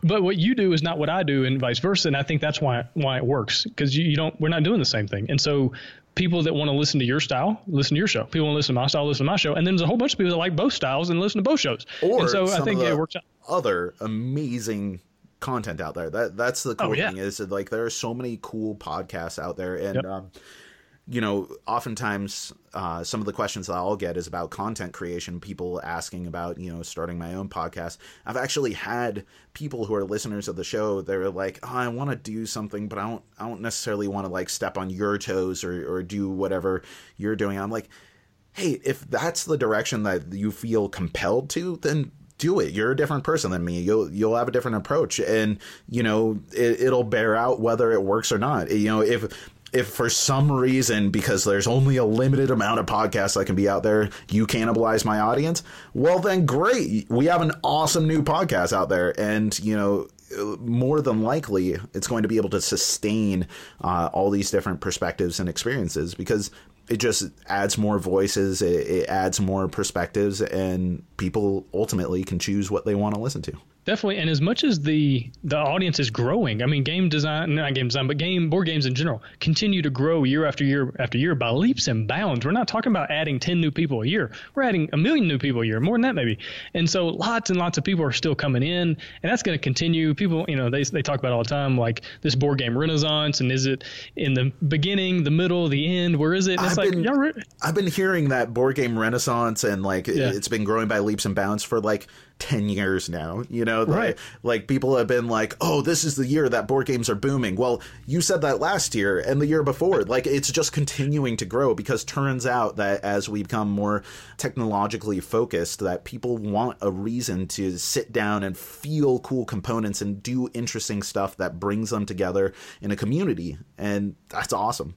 but what you do is not what I do, and vice versa. And I think that's why why it works because you, you don't. We're not doing the same thing. And so people that want to listen to your style listen to your show. People want to listen to my style listen to my show. And then there's a whole bunch of people that like both styles and listen to both shows. Or and so I think it works out. Other amazing content out there. That that's the cool oh, yeah. thing is that, like there are so many cool podcasts out there, and yep. um, you know, oftentimes uh, some of the questions that I'll get is about content creation. People asking about, you know, starting my own podcast. I've actually had people who are listeners of the show. They're like, "Oh, I want to do something, but I don't, I don't necessarily want to like step on your toes or or do whatever you're doing." I'm like, "Hey, if that's the direction that you feel compelled to, then." do it. You're a different person than me. You'll you'll have a different approach, and you know it, it'll bear out whether it works or not. You know if if for some reason, because there's only a limited amount of podcasts that can be out there, you cannibalize my audience, well, then great. We have an awesome new podcast out there. And, you know, more than likely, it's going to be able to sustain uh, all these different perspectives and experiences because it just adds more voices, it, it adds more perspectives, and people ultimately can choose what they want to listen to. Definitely, and as much as the the audience is growing, I mean, game design, not game design, but game board games in general continue to grow year after year after year by leaps and bounds. We're not talking about adding ten new people a year; we're adding a million new people a year, more than that maybe. And so, lots and lots of people are still coming in, and that's going to continue. People, you know, they they talk about all the time like this board game renaissance, and is it in the beginning, the middle, the end? Where is it? And it's I've like been, re- I've been hearing that board game renaissance, and like yeah. it's been growing by leaps and bounds for like 10 years now you know? Right. like, like people have been like oh this is the year that board games are booming. Well you said that last year and the year before. Like it's just continuing to grow because turns out that as we become more technologically focused that people want a reason to sit down and feel cool components and do interesting stuff that brings them together in a community and that's awesome.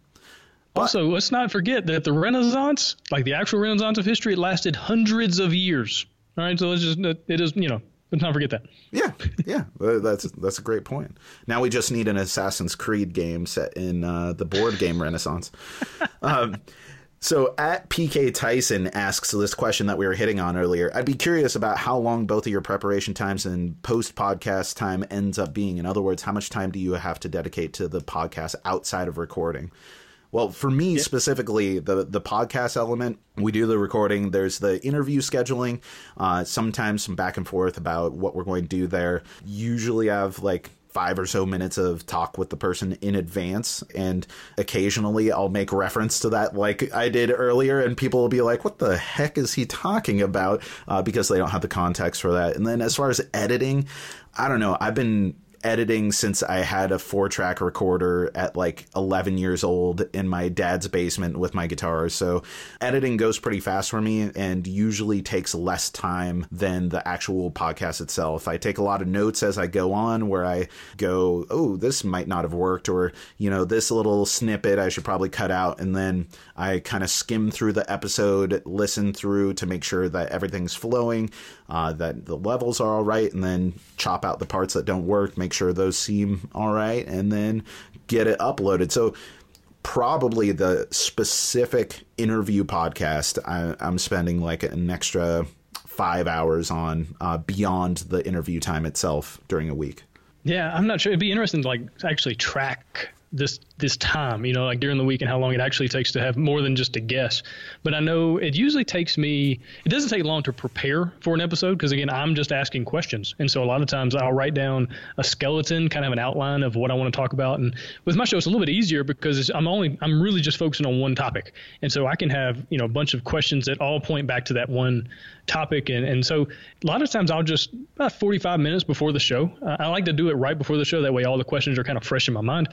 Also, let's not forget that the Renaissance, like the actual Renaissance of history, it lasted hundreds of years. All right, so let's just it is you know let's not forget that. Yeah, yeah, that's that's a great point. Now we just need an Assassin's Creed game set in uh, the board game Renaissance. Um, so at PK Tyson asks this question that we were hitting on earlier. I'd be curious about how long both of your preparation times and post podcast time ends up being. In other words, how much time do you have to dedicate to the podcast outside of recording? Well, for me yeah. specifically, the the podcast element, we do the recording. There's the interview scheduling. Uh, sometimes some back and forth about what we're going to do there. Usually, I have like five or so minutes of talk with the person in advance and occasionally I'll make reference to that like I did earlier and people will be like what the heck is he talking about uh, because they don't have the context for that and then as far as editing I don't know I've been editing since I had a four track recorder at like 11 years old in my dad's basement with my guitar. So editing goes pretty fast for me and usually takes less time than the actual podcast itself. I take a lot of notes as I go on where I go, oh, this might not have worked, or, you know, this little snippet I should probably cut out. And then I kind of skim through the episode, listen through to make sure that everything's flowing, uh, that the levels are all right, and then chop out the parts that don't work, make sure those seem all right, and then get it uploaded. So, probably the specific interview podcast I, am spending like an extra five hours on uh, beyond the interview time itself during a week. Yeah, I'm not sure. It'd be interesting to like actually track this this time, you know, like during the week and how long it actually takes to have more than just a guess. But I know it usually takes me, it doesn't take long to prepare for an episode because, again, I'm just asking questions. And so a lot of times I'll write down a skeleton, kind of an outline of what I want to talk about. And with my show, it's a little bit easier because I'm only, I'm really just focusing on one topic. And so I can have, you know, a bunch of questions that all point back to that one topic. And, and so a lot of times I'll just, about 45 minutes before the show, uh, I like to do it right before the show. That way all the questions are kind of fresh in my mind.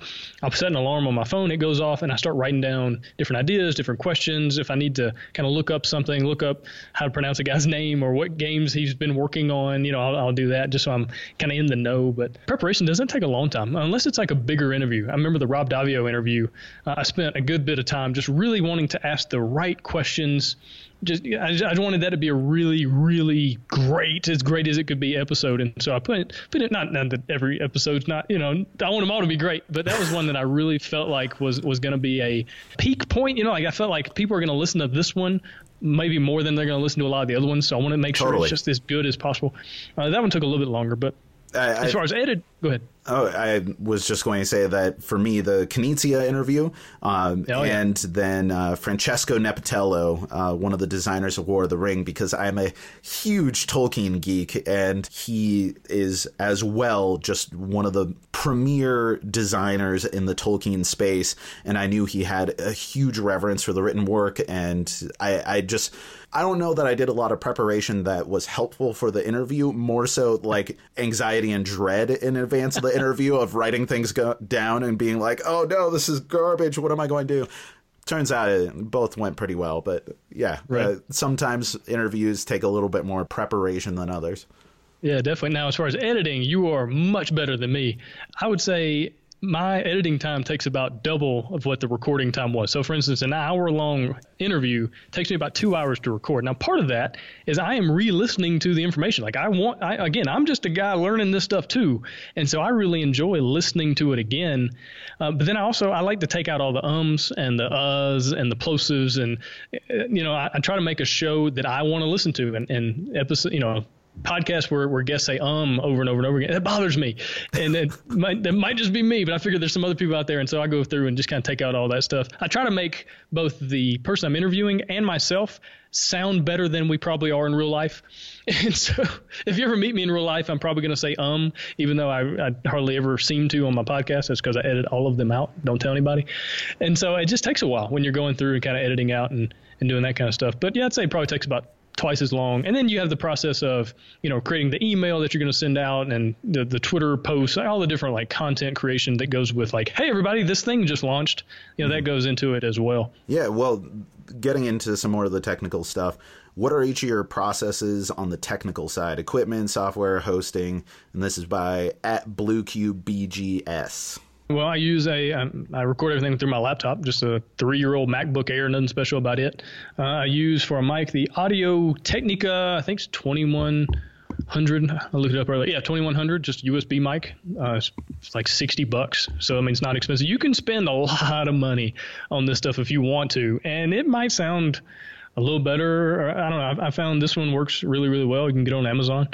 Set an alarm on my phone, it goes off, and I start writing down different ideas, different questions. If I need to kind of look up something, look up how to pronounce a guy's name or what games he's been working on, you know, I'll, I'll do that just so I'm kind of in the know. But preparation doesn't take a long time unless it's like a bigger interview. I remember the Rob Daviau interview. Uh, I spent a good bit of time just really wanting to ask the right questions just I, just, I wanted that to be a really really great as great as it could be episode. And so I put it put it not, not that every episode's not you know I want them all to be great but that was one that I really felt like was was going to be a peak point. You know like I felt like people are going to listen to this one maybe more than they're going to listen to a lot of the other ones. So I want to make sure it's just as good as possible. Uh, that one took a little bit longer but I, as far as edit go ahead Oh, I was just going to say that for me, the Knizia interview, um, oh, yeah. and then uh, Francesco Nepitello, uh, one of the designers of War of the Ring, because I'm a huge Tolkien geek, and he is as well just one of the premier designers in the Tolkien space. And I knew he had a huge reverence for the written work, and I, I just. I don't know that I did a lot of preparation that was helpful for the interview, more so like anxiety and dread in advance of the interview of writing things go- down and being like, "Oh no, this is garbage. What am I going to do?" Turns out it both went pretty well, but yeah, right. uh, sometimes interviews take a little bit more preparation than others. Yeah, definitely. Now, as far as editing, you are much better than me. I would say my editing time takes about double of what the recording time was. So, for instance, an hour long interview takes me about two hours to record. Now, part of that is I am re listening to the information. Like, I want, I, again, I'm just a guy learning this stuff too. And so I really enjoy listening to it again. Uh, but then I also, I like to take out all the ums and the uhs and the plosives. And, uh, you know, I, I try to make a show that I want to listen to. And, and episode, you know, podcasts where, where guests say um over and over and over again. That bothers me, and it might that might just be me, but I figure there's some other people out there, and so I go through and just kind of take out all that stuff. I try to make both the person I'm interviewing and myself sound better than we probably are in real life. And so, if you ever meet me in real life, I'm probably going to say um, even though I, I, hardly ever seem to on my podcast. That's because I edit all of them out. Don't tell anybody. And so it just takes a while when you're going through and kind of editing out and, and doing that kind of stuff. But yeah, I'd say it probably takes about twice as long. And then you have the process of, you know, creating the email that you're going to send out and the, the Twitter posts, all the different like content creation that goes with like, hey, everybody, this thing just launched. You know, mm-hmm. that goes into it as well. Yeah. Well, getting into some more of the technical stuff, what are each of your processes on the technical side? Equipment, software, hosting, and this is by at BlueCubeBGS. Well, I use a um, I record everything through my laptop, just a three-year-old MacBook Air, nothing special about it. Uh, I use for a mic the Audio Technica, I think it's 2100. I looked it up earlier. Yeah, 2100, just USB mic. Uh, it's, it's like 60 bucks, so I mean it's not expensive. You can spend a lot of money on this stuff if you want to, and it might sound a little better. I don't know. I, found this one works really, really well. You can get on Amazon.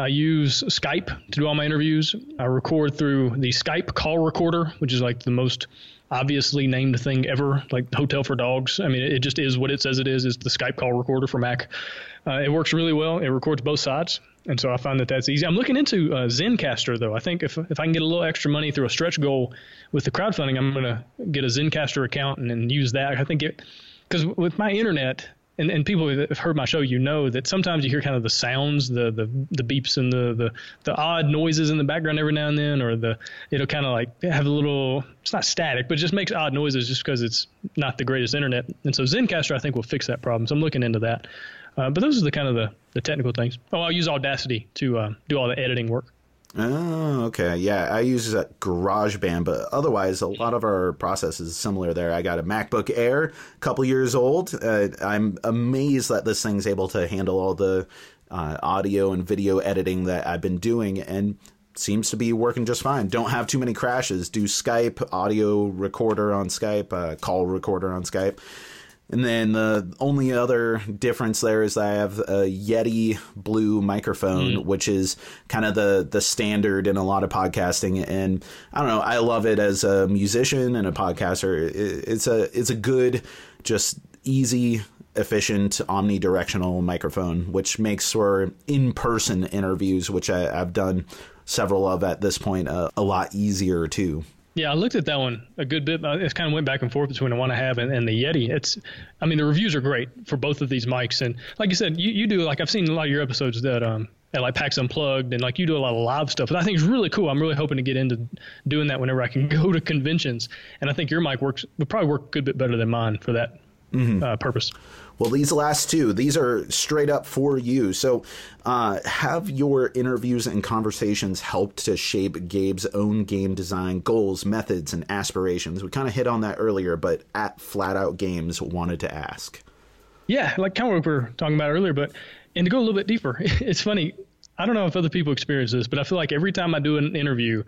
I use Skype to do all my interviews. I record through the Skype call recorder, which is like the most obviously named thing ever, like Hotel for Dogs. I mean, it just is what it says it is. Is the Skype call recorder for Mac. Uh, it works really well. It records both sides, and so I find that that's easy. I'm looking into uh, Zencastr though. I think if if I can get a little extra money through a stretch goal with the crowdfunding, I'm going to get a Zencastr account and, and use that. I think it because with my internet and, and people that have heard my show, you know that sometimes you hear kind of the sounds, the the, the beeps and the, the the odd noises in the background every now and then, or the it'll kind of like have a little. It's not static, but it just makes odd noises just because it's not the greatest internet. And so Zencastr, I think, will fix that problem. So I'm looking into that. Uh, but those are the kind of the, the technical things. Oh, I'll use Audacity to uh, do all the editing work. Oh, okay. Yeah, I use a GarageBand, but otherwise, a lot of our process is similar there. I got a MacBook Air, a couple years old. Uh, I'm amazed that this thing's able to handle all the uh, audio and video editing that I've been doing, and seems to be working just fine. Don't have too many crashes. Do Skype, audio recorder on Skype, uh, call recorder on Skype. And then the only other difference there is I have a Yeti Blue microphone, mm. which is kind of the the standard in a lot of podcasting. And I don't know, I love it as a musician and a podcaster. It's a it's a good, just easy, efficient, omnidirectional microphone, which makes for in person interviews, which I, have done several of at this point, uh, a lot easier too. Yeah, I looked at that one a good bit. It kind of went back and forth between the one I have and, and, the Yeti. It's, I mean, the reviews are great for both of these mics, and like you said, you, you do like I've seen a lot of your episodes that um at like PAX Unplugged, and like you do a lot of live stuff. And I think it's really cool. I'm really hoping to get into doing that whenever I can go to conventions. And I think your mic works would probably work a good bit better than mine for that mm-hmm. uh, purpose. Well, these last two, these are straight up for you. So, uh, have your interviews and conversations helped to shape Gabe's own game design goals, methods, and aspirations? We kind of hit on that earlier, but at Flat Out Games wanted to ask. Yeah, like kind of what we were talking about earlier, but and to go a little bit deeper, it's funny. I don't know if other people experience this, but I feel like every time I do an interview,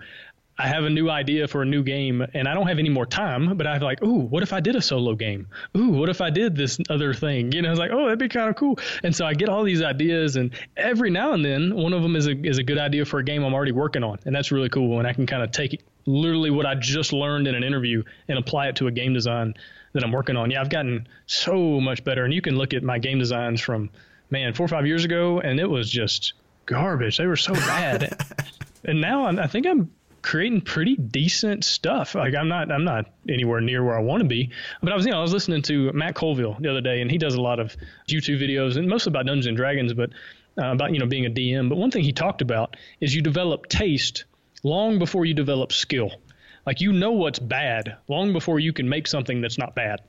I have a new idea for a new game and I don't have any more time, but I'm like, ooh, what if I did a solo game? Ooh, what if I did this other thing? You know, I was like, oh, that'd be kind of cool. And so I get all these ideas, and every now and then, one of them is a is a good idea for a game I'm already working on, and that's really cool. And I can kind of take literally what I just learned in an interview and apply it to a game design that I'm working on. Yeah, I've gotten so much better, and you can look at my game designs from man four or five years ago, and it was just garbage. They were so bad. and now I think I'm creating pretty decent stuff. Like I'm not I'm not anywhere near where I want to be, but I was you know I was listening to Matt Colville the other day, and he does a lot of YouTube videos and mostly about Dungeons and Dragons, but uh, about you know being a DM. But one thing he talked about is you develop taste long before you develop skill. Like you know what's bad long before you can make something that's not bad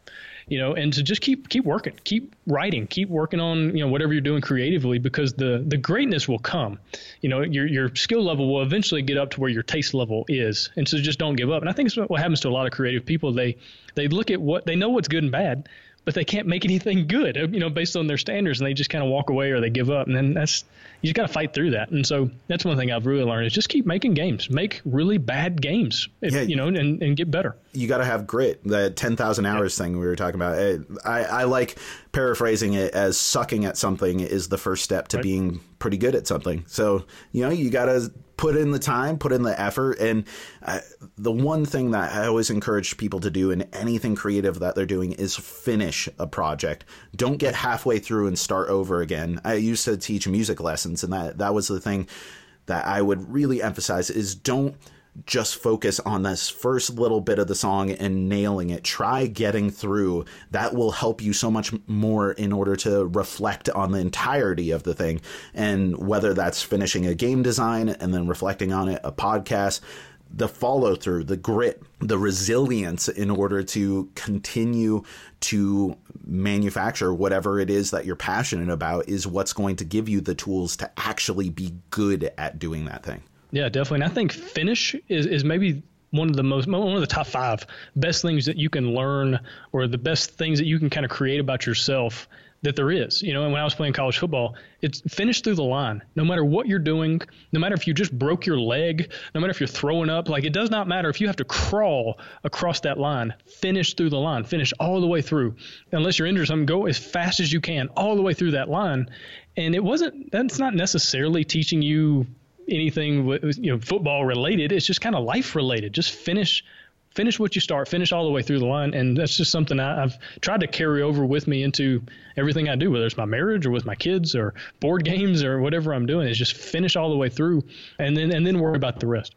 you know, and to just keep keep working, keep writing, keep working on you know whatever you're doing creatively because the the greatness will come. You know, your your skill level will eventually get up to where your taste level is, and so just don't give up. And I think it's what happens to a lot of creative people. They they look at what they know what's good and bad, but they can't make anything good, you know, based on their standards, and they just kind of walk away or they give up, and then that's you just got to fight through that. And so that's one thing I've really learned is just keep making games, make really bad games, if, yeah, you know, and, and get better. You got to have grit. The ten thousand hours yeah. thing we were talking about. Eh, I I like paraphrasing it as sucking at something is the first step to right. being pretty good at something. So you know you got to put in the time, put in the effort. And uh, the one thing that I always encourage people to do in anything creative that they're doing is finish a project. Don't get halfway through and start over again. I used to teach music lessons, and that, that was the thing that I would really emphasize is don't just focus on this first little bit of the song and nailing it. Try getting through. That will help you so much more in order to reflect on the entirety of the thing. And whether that's finishing a game design and then reflecting on it, a podcast, the follow through, the grit, the resilience in order to continue to manufacture whatever it is that you're passionate about is what's going to give you the tools to actually be good at doing that thing. Yeah, definitely. And I think finish is, is maybe one of the most one of the top five best things that you can learn or the best things that you can kind of create about yourself that there is. You know, and when I was playing college football, it's finish through the line. No matter what you're doing, no matter if you just broke your leg, no matter if you're throwing up, like it does not matter if you have to crawl across that line, finish through the line, finish all the way through. Unless you're injured, something, go as fast as you can all the way through that line. And it wasn't that's not necessarily teaching you anything with, you know football related. It's just kind of life related. Just finish finish what you start, finish all the way through the line. And that's just something I, have tried to carry over with me into everything I do, whether it's my marriage or with my kids or board games or whatever I'm doing is just finish all the way through and then, and then worry about the rest.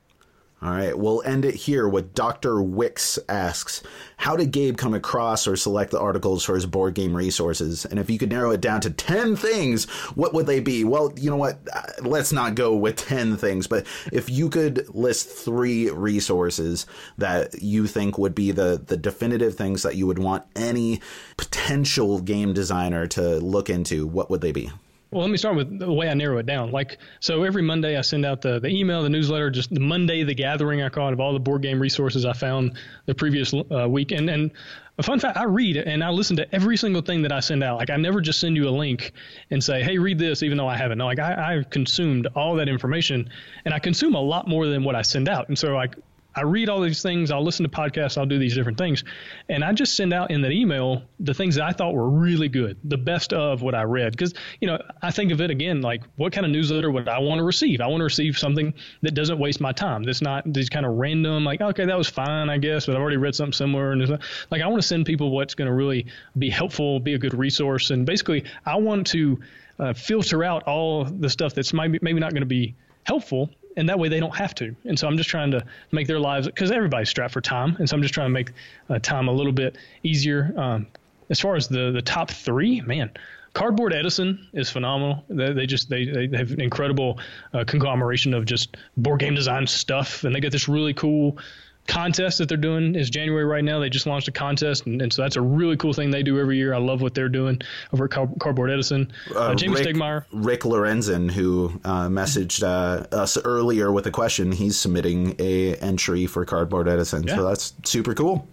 All right, we'll end it here with Dr. Wicks asks, How did Gabe come across or select the articles for his board game resources? And if you could narrow it down to 10 things, what would they be? Well, you know what? Uh, let's not go with 10 things, but if you could list three resources that you think would be the, the definitive things that you would want any potential game designer to look into, what would they be? Well, let me start with the way I narrow it down. Like, so every Monday I send out the, the email, the newsletter, just the Monday, the gathering I call it of all the board game resources I found the previous uh, week. And, and a fun fact, I read and I listen to every single thing that I send out. Like, I never just send you a link and say, hey, read this, even though I haven't. No, like, I, I consumed all that information and I consume a lot more than what I send out. And so, like, I read all these things, I'll listen to podcasts, I'll do these different things. And I just send out in that email the things that I thought were really good, the best of what I read. Because, you know, I think of it again like what kind of newsletter would I want to receive? I want to receive something that doesn't waste my time. That's not these kind of random, like, okay, that was fine, I guess, but I've already read something similar. And like, I want to send people what's going to really be helpful, be a good resource. And basically, I want to uh, filter out all the stuff that's maybe, maybe not going to be helpful and that way they don't have to. And so I'm just trying to make their lives because everybody's strapped for time, and so I'm just trying to make uh, time a little bit easier. Um, as far as the the top three, man, Cardboard Edison is phenomenal. They, they just they, they have an incredible uh, conglomeration of just board game design stuff, and they got this really cool contest that they're doing is January right now. They just launched a contest, and, and, so that's a really cool thing they do every year. I love what they're doing over at Car- Cardboard Edison. Uh, uh, Jamey Rick, Stegmaier. Rick Lorenzen, who uh, messaged uh, us earlier with a question, he's submitting a entry for Cardboard Edison. Yeah. So that's super cool.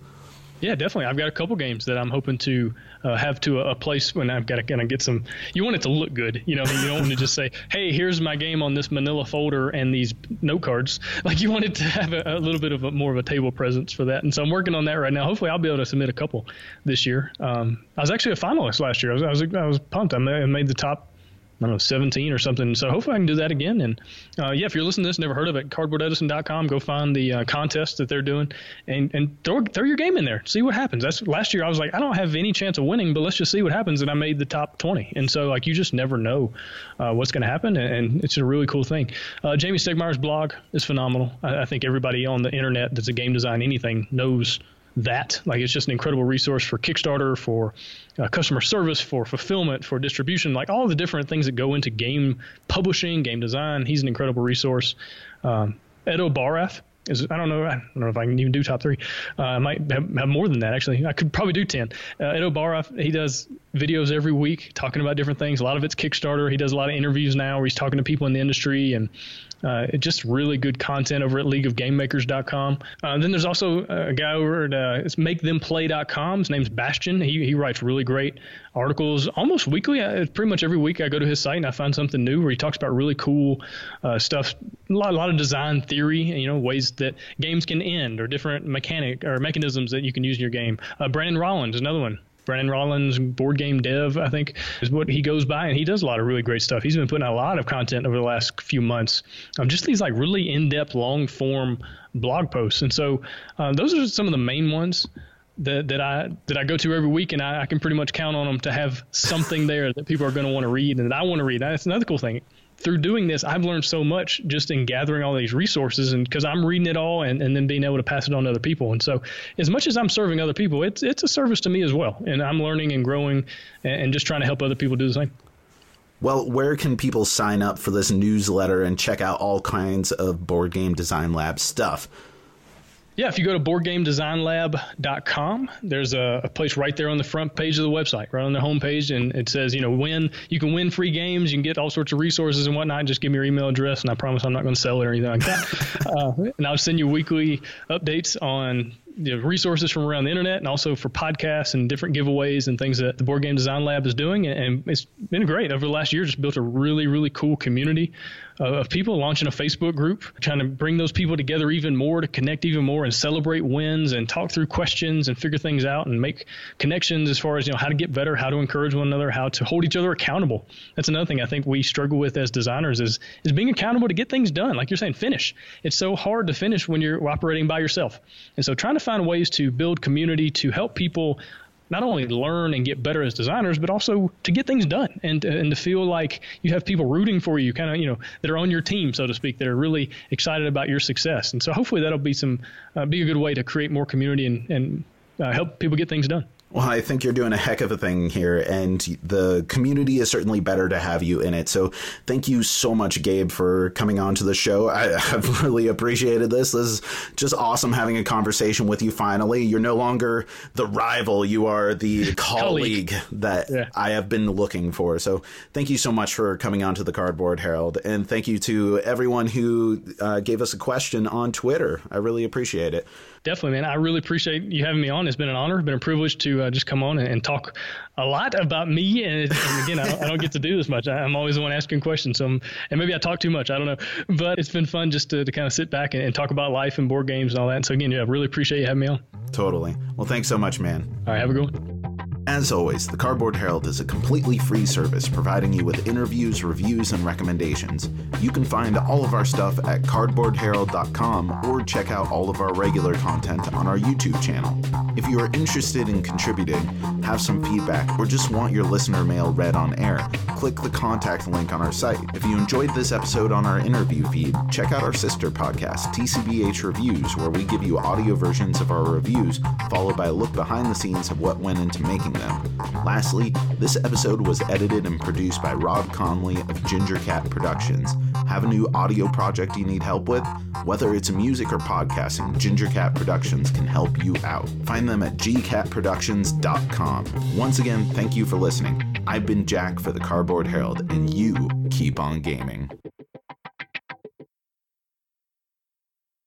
Yeah, definitely. I've got a couple games that I'm hoping to uh, have to a, a, place when I've got to kind of get some. You want it to look good, you know. You don't want to just say, "Hey, here's my game on this Manila folder and these note cards." Like you want it to have a, a little bit of a, more of a table presence for that. And so I'm working on that right now. Hopefully, I'll be able to submit a couple this year. Um, I was actually a finalist last year. I was I was, I was pumped. I made the top I don't know, 17 or something. So hopefully I can do that again. And uh, yeah, if you're listening to this, never heard of it, cardboardedison.com, go find the uh, contest that they're doing and, and throw, throw your game in there. See what happens. That's last year I was like, I don't have any chance of winning, but let's just see what happens. And I made the top 20. And so like, you just never know uh, what's going to happen. And, and, it's a really cool thing. Uh, Jamey Stegmaier's blog is phenomenal. I, I think everybody on the internet that's a game design anything knows that. Like it's just an incredible resource for Kickstarter, for uh, customer service, for fulfillment, for distribution, like all the different things that go into game publishing, game design. He's an incredible resource. Um, Edo Baraf is I don't know I don't know if I can even do top three. Uh, I might have, have, more than that actually. I could probably do ten. Uh, Edo Baraf he does videos every week talking about different things. A lot of it's Kickstarter. He does a lot of interviews now where he's talking to people in the industry and uh, just really good content over at leagueofgamemakers.com. Uh, then there's also a guy over at uh, it's makethemplay.com. His name's Bastian. He, he writes really great articles almost weekly. Uh, pretty much every week I go to his site and I find something new where he talks about really cool uh, stuff, a lot, a lot of design theory, you know, ways that games can end or different mechanic or mechanisms that you can use in your game. Uh, Brandon Rollins, another one. Brandon Rollins, board game dev, I think, is what he goes by, and he does a lot of really great stuff. He's been putting out a lot of content over the last few months, um, just these like really in-depth, long-form blog posts. And so, uh, those are some of the main ones that, that I that I go to every week, and I, I can pretty much count on them to have something there that people are going to want to read, and that I want to read. That's another cool thing through doing this, I've learned so much just in gathering all these resources and because I'm reading it all and, and then being able to pass it on to other people. And so as much as I'm serving other people, it's, it's a service to me as well. And I'm learning and growing and, and just trying to help other people do the same. Well, where can people sign up for this newsletter and check out all kinds of board game design lab stuff? Yeah, if you go to boardgamedesignlab.com, there's a, a, place right there on the front page of the website, right on the home page, and it says, you know, win. You can win free games. You can get all sorts of resources and whatnot. Just give me your email address, and I promise I'm not going to sell it or anything like that. uh, and I'll send you weekly updates on you know, resources from around the internet and also for podcasts and different giveaways and things that the Board Game Design Lab is doing. And it's been great over the last year. Just built a really, really cool community Uh, of people launching a Facebook group, trying to bring those people together even more to connect even more and celebrate wins and talk through questions and figure things out and make connections as far as you know how to get better, how to encourage one another, how to hold each other accountable. That's another thing I think we struggle with as designers is is being accountable to get things done. Like you're saying, finish. It's so hard to finish when you're operating by yourself. And so trying to find ways to build community to help people not only learn and get better as designers, but also to get things done and and to feel like you have people rooting for you, kind of you know that are on your team, so to speak, that are really excited about your success. And so hopefully that'll be some uh, be a good way to create more community and and uh, help people get things done. Well, I think you're doing a heck of a thing here, and the community is certainly better to have you in it. So, thank you so much, Gabe, for coming on to the show. I, have really appreciated this. This is just awesome having a conversation with you finally. You're no longer the rival, you are the colleague, colleague that yeah. I have been looking for. So, thank you so much for coming on to the Cardboard Herald, and thank you to everyone who uh, gave us a question on Twitter. I really appreciate it definitely, man. I really appreciate you having me on. It's been an honor. Been a privilege to uh, Uh, just come on and, and, talk a lot about me. And, and again, I don't, I don't, get to do this much. I, am always the one asking questions. So, and maybe I talk too much. I don't know. But it's been fun just to, to kind of sit back and, and, talk about life and board games and all that. And so, again, yeah, I really appreciate you having me on. Totally. Well, thanks so much, man. All right. Have a good one. As always, the Cardboard Herald is a completely free service providing you with interviews, reviews, and recommendations. You can find all of our stuff at cardboardherald.com or check out all of our regular content on our YouTube channel. If you are interested in contributing, have some feedback, or just want your listener mail read on air, click the contact link on our site. If you enjoyed this episode on our interview feed, check out our sister podcast, TCBH Reviews, where we give you audio versions of our reviews, followed by a look behind the scenes of what went into making them. Lastly, this episode was edited and produced by Rob Conley of Ginger Cat Productions. Have a new audio project you need help with? Whether it's music or podcasting, Ginger Cat Productions can help you out. Find them at gcatproductions.com. Once again, thank you for listening. I've been Jack for the Cardboard Herald, and you keep on gaming.